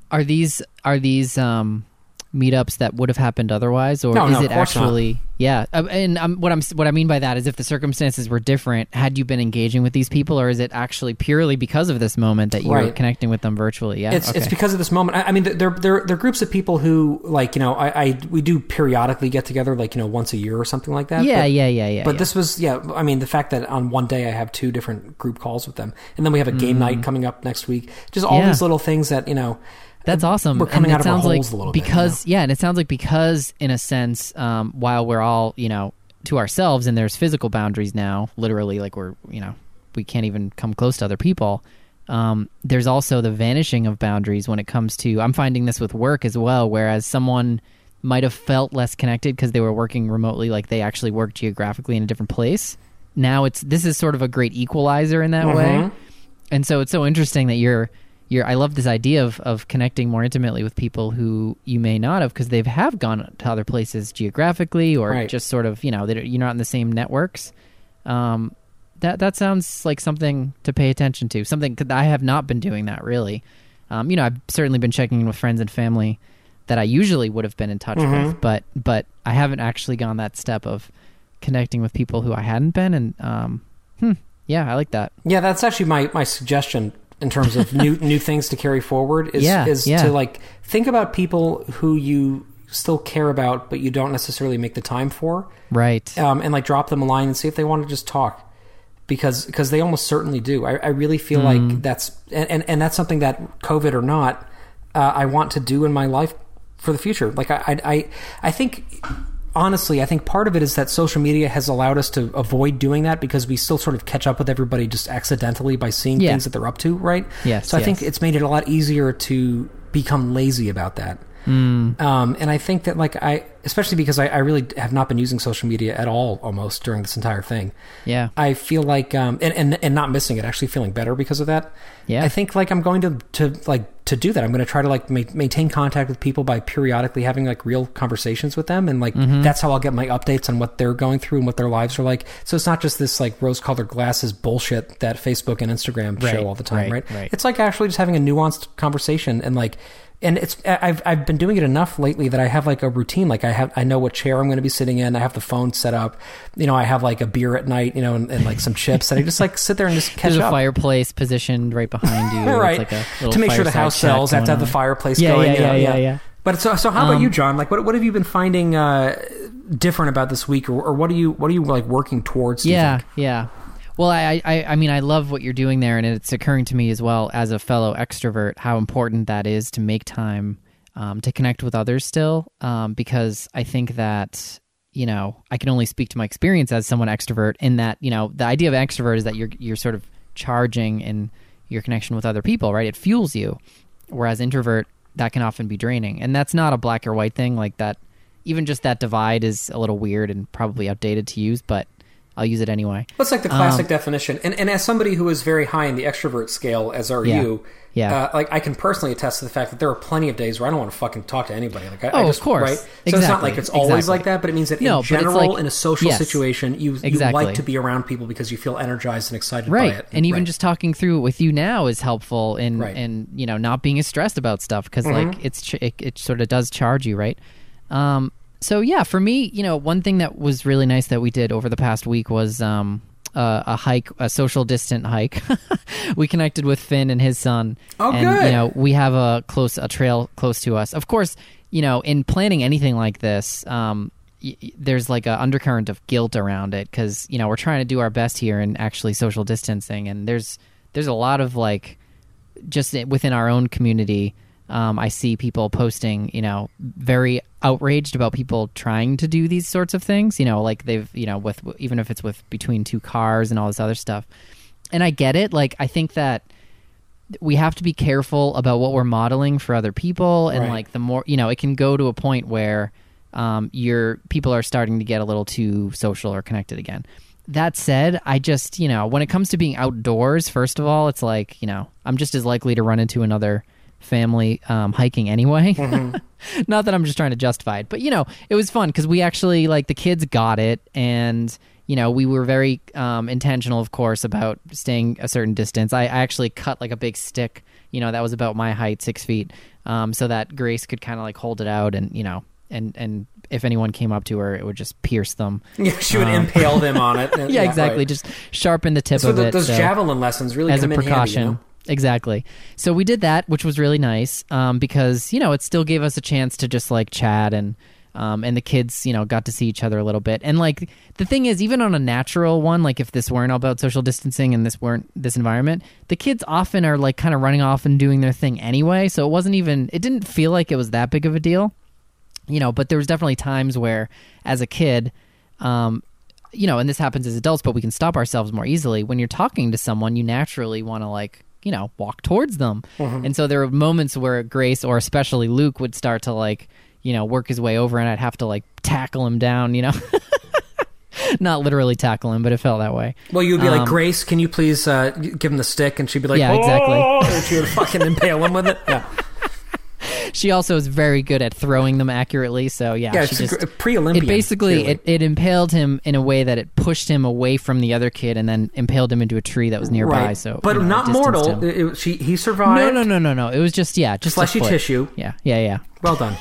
are these are these um meetups that would have happened otherwise or No, is no, it course not. actually yeah Uh, and um, what i'm what i mean by that is if the circumstances were different had you been engaging with these people or is it actually purely because of this moment that you're Right. connecting with them virtually yeah it's okay. it's because of this moment. I, I mean, they're they're they're groups of people who like you know I, I we do periodically get together like you know once a year or something like that. yeah but, yeah yeah yeah But yeah. this was yeah. I mean, the fact that on one day I have two different group calls with them, and then we have a game night coming up next week. Just all Mm. Yeah. these little things that you know That's awesome. We're coming and out it of our sounds like holes a little bit, because yeah, and it sounds like because in a sense, um, while we're all you know to ourselves and there's physical boundaries now, literally like we're you know we can't even come close to other people. Um, there's also the vanishing of boundaries when it comes to. I'm finding this with work as well, whereas someone might have felt less connected because they were working remotely, like they actually work geographically in a different place. Now it's this is sort of a great equalizer in that Mm-hmm. way, and so it's so interesting that you're you're. I love this idea of of connecting more intimately with people who you may not have because they have gone to other places geographically or Right. just sort of you know that you're not in the same networks. Um, that that sounds like something to pay attention to. Something 'cause I have not been doing that really. Um, you know, I've certainly been checking in with friends and family that I usually would have been in touch Mm-hmm. with, but but I haven't actually gone that step of connecting with people who I hadn't been. And um, hmm, yeah, I like that. Yeah, that's actually my, my suggestion in terms of new new things to carry forward is Yeah, is yeah. to like think about people who you still care about but you don't necessarily make the time for. Right. um, and like drop them a line and see if they want to just talk. Because because they almost certainly do. I, I really feel like that's and, and, and that's something that COVID or not uh, I want to do in my life for the future. Like I, I, I think honestly, I think part of it is that social media has allowed us to avoid doing that because we still sort of catch up with everybody just accidentally by seeing Yeah. things that they're up to, right? Yes, So I think it's made it a lot easier to become lazy about that. Um, and I think that like I, especially because I, I really have not been using social media at all almost during this entire thing. Yeah. I feel like um, and, and and not missing it, actually feeling better because of that. Yeah. I think like I'm going to to like to do that. I'm going to try to like ma- maintain contact with people by periodically having like real conversations with them, and like Mm-hmm. that's how I'll get my updates on what they're going through and what their lives are like. So it's not just this like rose-colored glasses bullshit that Facebook and Instagram Right, show all the time, right, right? right. It's like actually just having a nuanced conversation and like. And it's I've I've been doing it enough lately that I have like a routine. Like I have I know what chair I'm going to be sitting in. I have the phone set up. You know I have like a beer at night. You know and, and like some chips. And I just like sit there and just catch There's a fireplace positioned right behind you. Right like to make sure the house sells. I have to have the fireplace Yeah, going. yeah, know, yeah, yeah, yeah. But so so how about Um, you, John? Like what what have you been finding uh, different about this week, or, or what are you what are you like working towards? Yeah, yeah. Well, I, I, I mean, I love what you're doing there, and it's occurring to me as well as a fellow extrovert how important that is to make time um, to connect with others still, um, because I think that you know I can only speak to my experience as someone extrovert. In that, you know, the idea of extrovert is that you're you're sort of charging in your connection with other people, right? It fuels you, whereas introvert that can often be draining, and that's not a black or white thing. Like that, even just that divide is a little weird and probably outdated to use, but I'll use it anyway. What's like the classic definition? And, and as somebody who is very high in the extrovert scale, as are Yeah. you, Yeah. uh, like I can personally attest to the fact that there are plenty of days where I don't want to fucking talk to anybody. Like I, I Oh, of just, course. right? So it's not like it's always Exactly. like that, but it means that No, in general, like- in a social yes. situation, you Exactly. you like to be around people because you feel energized and excited by right it. and even Right. just talking through it with you now is helpful in Right. in you know not being as stressed about stuff because Mm-hmm. like it's ch- it, it sort of does charge you right um so yeah for me you know one thing that was really nice that we did over the past week was um uh, a hike, a social distant hike. we connected with Finn and his son, Oh, and good. you know we have a close a trail close to us. Of course, you know in planning anything like this, um, y- y- there's like a undercurrent of guilt around it because you know we're trying to do our best here and actually social distancing, and there's there's a lot of like just within our own community. Um, I see people posting, you know, very outraged about people trying to do these sorts of things. You know, like they've, you know, with even if it's with between two cars and all this other stuff. And I get it. Like I think that we have to be careful about what we're modeling for other people, and Right. like the more, you know, it can go to a point where um, your people are starting to get a little too social or connected again. That said, I just, you know, when it comes to being outdoors, first of all, it's like, you know, I'm just as likely to run into another family um, hiking anyway. Not that I'm just trying to justify it, but you know, it was fun because we actually like the kids got it, and you know, we were very um, intentional, of course, about staying a certain distance. I, I actually cut like a big stick, you know, that was about my height, six feet, um, so that Grace could kind of like hold it out, and you know, and and if anyone came up to her, it would just pierce them. yeah, she would impale them on it. Um, Yeah, exactly. right. Just sharpen the tip so of the, it. those so- javelin lessons really as a precaution. handy. You know? Exactly. So we did that, which was really nice um, because you know it still gave us a chance to just like chat and Um, and the kids, you know, got to see each other a little bit. And like the thing is, even on a natural one, like if this weren't all about social distancing and this weren't this environment, the kids often are like kind of running off and doing their thing anyway. So it wasn't even, it didn't feel like it was that big of a deal, you know. But there was definitely times where, as a kid, um, you know, and this happens as adults, but we can stop ourselves more easily. When you're talking to someone, you naturally want to like you know walk towards them, and so there were moments where Grace or especially Luke would start to like you know work his way over, and I'd have to like tackle him down, you know. Not literally tackle him, but it felt that way. Well, you'd be like, Um, Grace, can you please uh, give him the stick? And she'd be like, Yeah, exactly. "Oh," And she would fucking impale him with it. Yeah, She also is very good at throwing them accurately, so yeah, yeah she it's just a pre-Olympian. it basically clearly. it, it impaled him in a way that it pushed him away from the other kid and then impaled him into a tree that was nearby. right. So, but you know, not mortal. It- she he survived. No, no, no, no, no. It was just yeah, just Fleshy tissue. Yeah, yeah, yeah. Well done.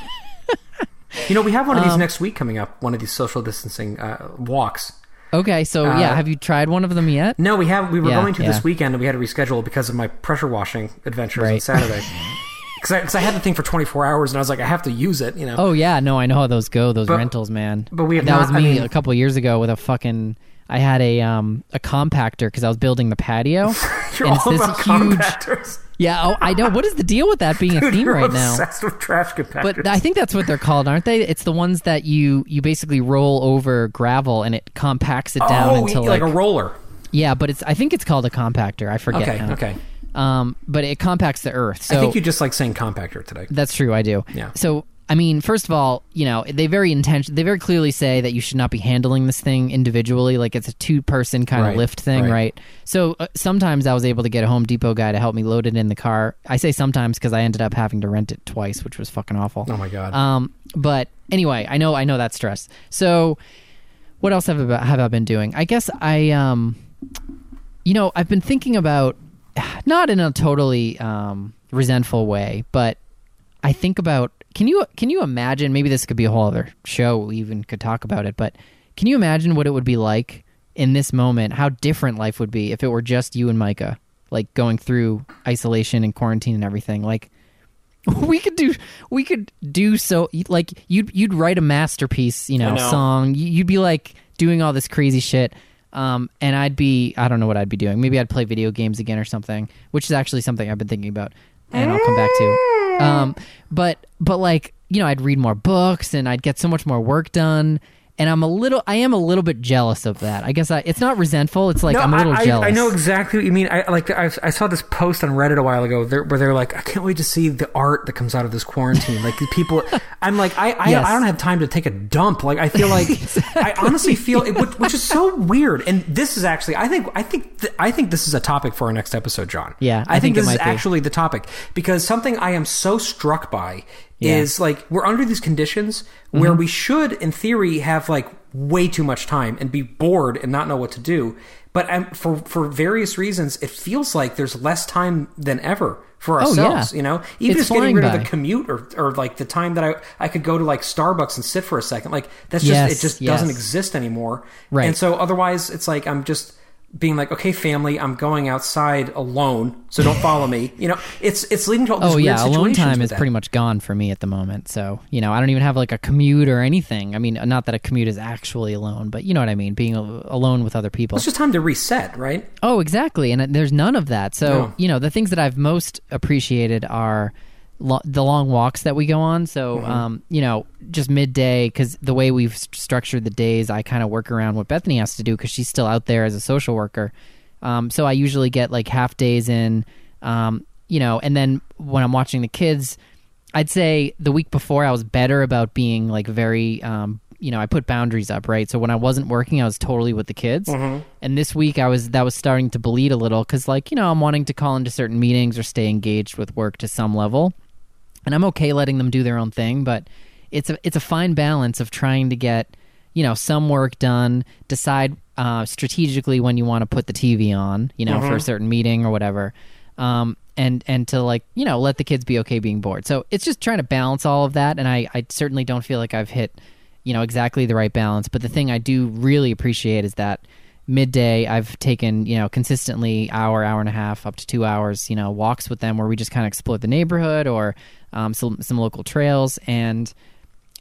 you know, we have one of these Um, next week coming up. One of these social distancing uh, walks. Okay, so Uh, yeah, have you tried one of them yet? No, we have. We were Yeah, going to yeah. this weekend, and we had to reschedule because of my pressure washing adventures on Saturday. Because I, I had the thing for 24 hours, and I was like, I have to use it. You know. Oh yeah, no, I know how those go. Those But- rentals, man. but we have that not- was I me mean- a couple years ago with a fucking. I had a um a compactor because I was building the patio. You're and all this about huge. compactors. Yeah, oh, I know. What is the deal with that being a theme right now? obsessed with trash compactors. But I think that's what they're called, aren't they? It's the ones that you you basically roll over gravel and it compacts it down oh, into like, like, a roller. yeah. But it's I think it's called a compactor. I forget. Okay, now. okay. Um, but it compacts the earth. So I think you just like saying compactor today. That's true. I do. Yeah. So I mean, first of all, you know, they very intention. They very clearly say that you should not be handling this thing individually. Like it's a two-person kind Right, of lift thing, right. right? So uh, sometimes I was able to get a Home Depot guy to help me load it in the car. I say sometimes because I ended up having to rent it twice, which was fucking awful. Oh my god. Um, but anyway, I know I know that stress. So, what else have I, have I been doing? I guess I, um, you know, I've been thinking about not in a totally um, resentful way, but I think about can you can you imagine? Maybe this could be a whole other show. We even could talk about it, but can you imagine what it would be like in this moment? How different life would be if it were just you and Micah, like going through isolation and quarantine and everything, like we could do we could do so like you'd you'd write a masterpiece you know, know. song you'd be like doing all this crazy shit um and i'd be i don't know what i'd be doing. Maybe i'd play video games again or something which is actually something i've been thinking about and i'll come back to. Um but but like you know i'd read more books and i'd get so much more work done and i'm a little i am a little bit jealous of that i guess I, it's not resentful it's like no, i'm a little I, jealous I know exactly what you mean. I like. I, I saw this post on Reddit a while ago there, where they're like, "I can't wait to see the art that comes out of this quarantine." Like people, I'm like, I, I, Yes. I don't have time to take a dump. Like I feel like, I honestly feel, it, which, which is so weird. And this is actually, I think, I think, th- I think this is a topic for our next episode, John. Yeah, I, I think, think it this is be. actually the topic because something I am so struck by Yeah. is like we're under these conditions Mm-hmm. where we should, in theory, have like way too much time and be bored and not know what to do. But um, for for various reasons, it feels like there's less time than ever for Oh, yeah. ourselves. You know, even It's just getting rid of the commute or or like the time that I I could go to like Starbucks and sit for a second. Like that's just Yes, it just yes. doesn't exist anymore. Right. And so otherwise, it's like I'm just being like, okay, family, I'm going outside alone, so don't follow me. You know, it's it's leading to all these Oh yeah, alone time is that. pretty much gone for me at the moment. So you know, I don't even have like a commute or anything. I mean, not that a commute is actually alone, but you know what I mean, being alone with other people. It's just time to reset, right? Oh, exactly, and uh, there's none of that. So No. you know, the things that I've most appreciated are lo- the long walks that we go on. So Mm-hmm. um, you know, just midday because the way we've st- structured the days, I kind of work around what Bethany has to do because she's still out there as a social worker. Um, so I usually get like half days in, um, you know, and then when I'm watching the kids, I'd say the week before I was better about being like very, um, you know, I put boundaries up, right? So when I wasn't working, I was totally with the kids. And this week I was that was starting to bleed a little because, like, you know, I'm wanting to call into certain meetings or stay engaged with work to some level, and I'm okay letting them do their own thing, but it's a it's a fine balance of trying to get you know some work done, decide uh, strategically when you want to put the TV on, you know, for a certain meeting or whatever. Um, and and to like you know let the kids be okay being bored. So it's just trying to balance all of that, and I I certainly don't feel like I've hit you know exactly the right balance. But the thing I do really appreciate is that midday I've taken you know consistently hour hour and a half up to two hours you know walks with them where we just kind of explore the neighborhood or um, some some local trails and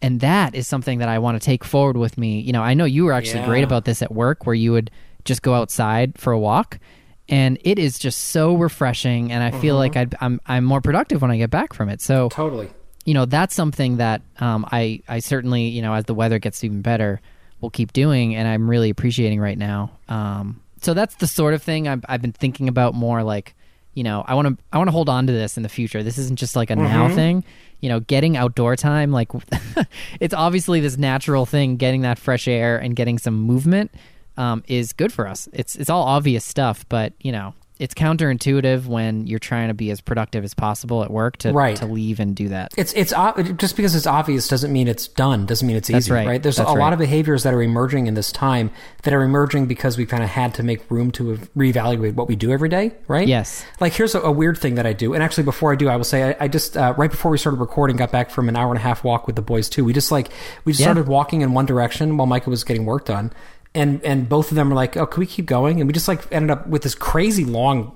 and that is something that I want to take forward with me. You know, I know you were actually great about this at work, where you would just go outside for a walk, and it is just so refreshing. And I feel Mm-hmm. like I'd, I'm I'm more productive when I get back from it. So Totally. you know that's something that um, I I certainly you know as the weather gets even better, we'll keep doing, and I'm really appreciating right now. Um, so that's the sort of thing I've I've been thinking about more like you know I want to I want to hold on to this in the future. This isn't just like a now thing. You know, getting outdoor time like it's obviously this natural thing. Getting that fresh air and getting some movement um, is good for us. It's it's all obvious stuff, but you know. It's counterintuitive when you're trying to be as productive as possible at work to Right. to leave and do that. It's it's just because it's obvious doesn't mean it's done. Doesn't mean it's easy, That's right. There's That's a lot of behaviors that are emerging in this time that are emerging because we kind of had to make room to reevaluate what we do every day, right? Yes. Like here's a, a weird thing that I do, and actually before I do, I will say I, I just uh, right before we started recording, got back from an hour and a half walk with the boys too. We just like we just Yeah. started walking in one direction while Micah was getting work done. And and both of them were like, "Oh, can we keep going?" And we just like ended up with this crazy long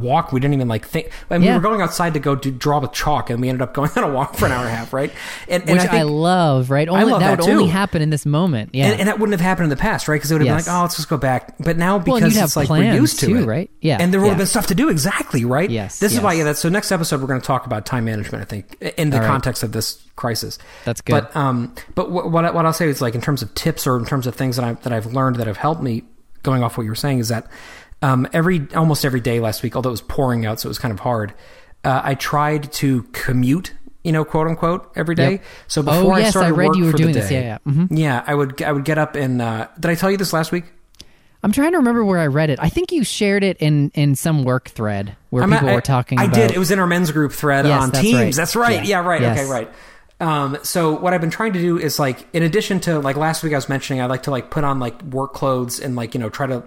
walk. We didn't even like think. I mean, Yeah. we were going outside to go do, draw with chalk, and we ended up going on a walk for an hour and a half, right? And, and which I, I, love, right? Only love that, that would only too. happen in this moment. Yeah. and, and that wouldn't have happened in the past, right? Because it would have Yes. been like, oh, let's just go back. But now because you'd it's like we're used to too, it, right? Yeah, And there would yeah. have been stuff to do, exactly, right? Yes, This is why. yes. Yeah. That's, so next episode we're going to talk about time management. I think in the All right. context of this crisis. That's good. But um, but what what, I, what I'll say is like in terms of tips or in terms of things that I that I've learned that have helped me, going off what you were saying, is that um, every almost every day last week, although it was pouring out, so it was kind of hard. Uh, I tried to commute, you know, quote unquote, every day. Yep. So Oh, before I yes, I started read work you were for doing the this. day, Yeah, yeah. Mhm. yeah, I would I would get up and uh, did I tell you this last week? I'm trying to remember where I read it. I think you shared it in in some work thread where I'm- people I, were talking. About it I about, did. It was in our men's group thread Yes, on that's Teams. right. That's right. Yeah. Yeah, right. Yes. Okay, right. Um, so what I've been trying to do is like, in addition to like last week, I was mentioning I like to like put on like work clothes and like you know try to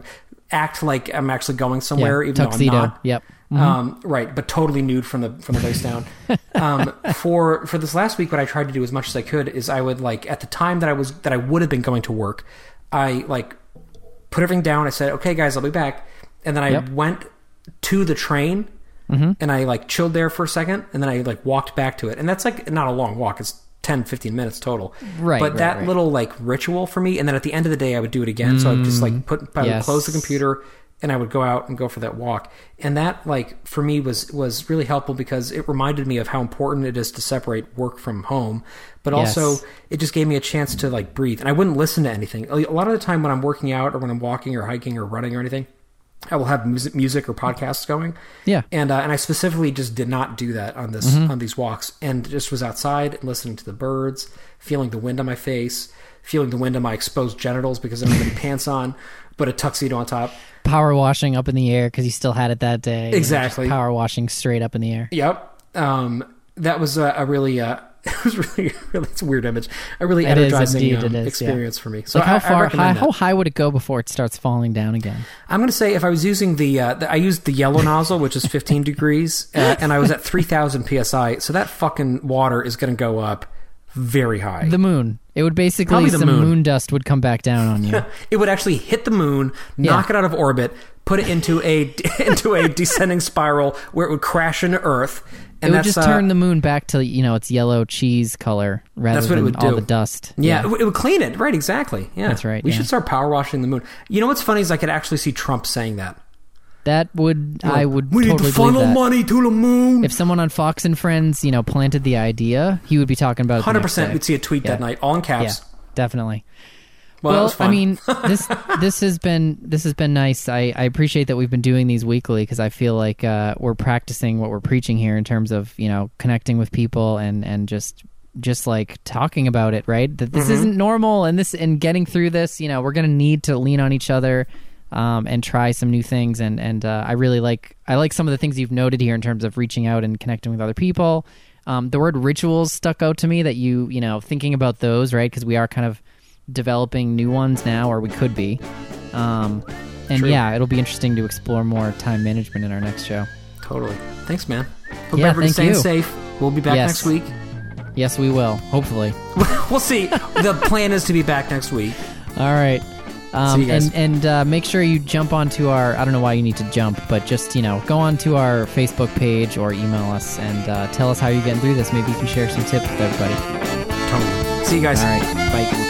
act like I'm actually going yeah, somewhere, even tuxedo. though I'm not. Yep. Mhm. Um, right, but totally nude from the from the waist down. um, for for this last week, what I tried to do as much as I could is I would like at the time that I was that I would have been going to work, I like put everything down. I said, "Okay, guys, I'll be back," and then I Yep. went to the train Mm-hmm. and I like chilled there for a second, and then I like walked back to it, and that's like not a long walk. It's 10, 15 minutes total. Right, But right, that right. little like ritual for me, and then at the end of the day, I would do it again. So I would just like put, I would Mm, yes. close the computer, and I would go out and go for that walk. And that like for me was was really helpful because it reminded me of how important it is to separate work from home, but also Yes. it just gave me a chance to like breathe. And I wouldn't listen to anything. A lot of the time when I'm working out or when I'm walking or hiking or running or anything. I will have music, or podcasts going. Yeah. and uh, and I specifically just did not do that on this Mm-hmm. on these walks, and just was outside and listening to the birds, feeling the wind on my face, feeling the wind on my exposed genitals because I don't have any pants on, but a tuxedo on top. Power washing up in the air because he still had it that day. you know, Exactly. power washing straight up in the air. Yep, um, that was a, a really. Uh, it was really, really, it's a weird image. A really It is energizing indeed, um, is, yeah. experience for me. So like how I, I far, recommend high, how high would it go before it starts falling down again? I'm going to say if I was using the, uh, the I used the yellow nozzle, which is 15 degrees, uh, and I was at 3,000 psi. So that fucking water is going to go up very high. The moon. It would basically some moon. moon. dust would come back down on you. it would actually hit the moon, knock it out of orbit, put it into a into a descending spiral where it would crash into Earth, it would just uh, turn the moon back to you know its yellow cheese color rather That's what it than all do. the dust. Yeah, It, would, it would clean it. Right, exactly. Yeah, That's right, We yeah. should start power washing the moon. You know what's funny is I could actually see Trump saying that. that would I would We need totally to funnel money to the moon. If someone on Fox and Friends, you know, planted the idea, he would be talking about Hundred percent, we'd see a tweet that night, all in Yeah, caps. definitely. Well, well. I mean, this this has been this has been nice. I, I appreciate that we've been doing these weekly because I feel like uh, we're practicing what we're preaching here in terms of you know connecting with people and and just just like talking about it. Right, that Mm-hmm. this isn't normal and this and getting through this. You know, we're gonna need to lean on each other. Um, and try some new things, and and uh, I really like I like some of the things you've noted here in terms of reaching out and connecting with other people. Um, the word rituals stuck out to me that you you know thinking about those right because we are kind of developing new ones now, or we could be. Um, and True. yeah, it'll be interesting to explore more time management in our next show. totally. Thanks, man. Hope Yeah, everybody's staying you. safe. We'll be back Yes. next week. Yes, we will. Hopefully. we'll see. The plan is to be back next week. All right. Um, See you guys. and and uh, make sure you jump onto our. I don't know why you need to jump, but just you know, go onto our Facebook page or email us and uh, tell us how you're getting through this. Maybe you can share some tips with everybody. Tony. See you guys. All right. Bye.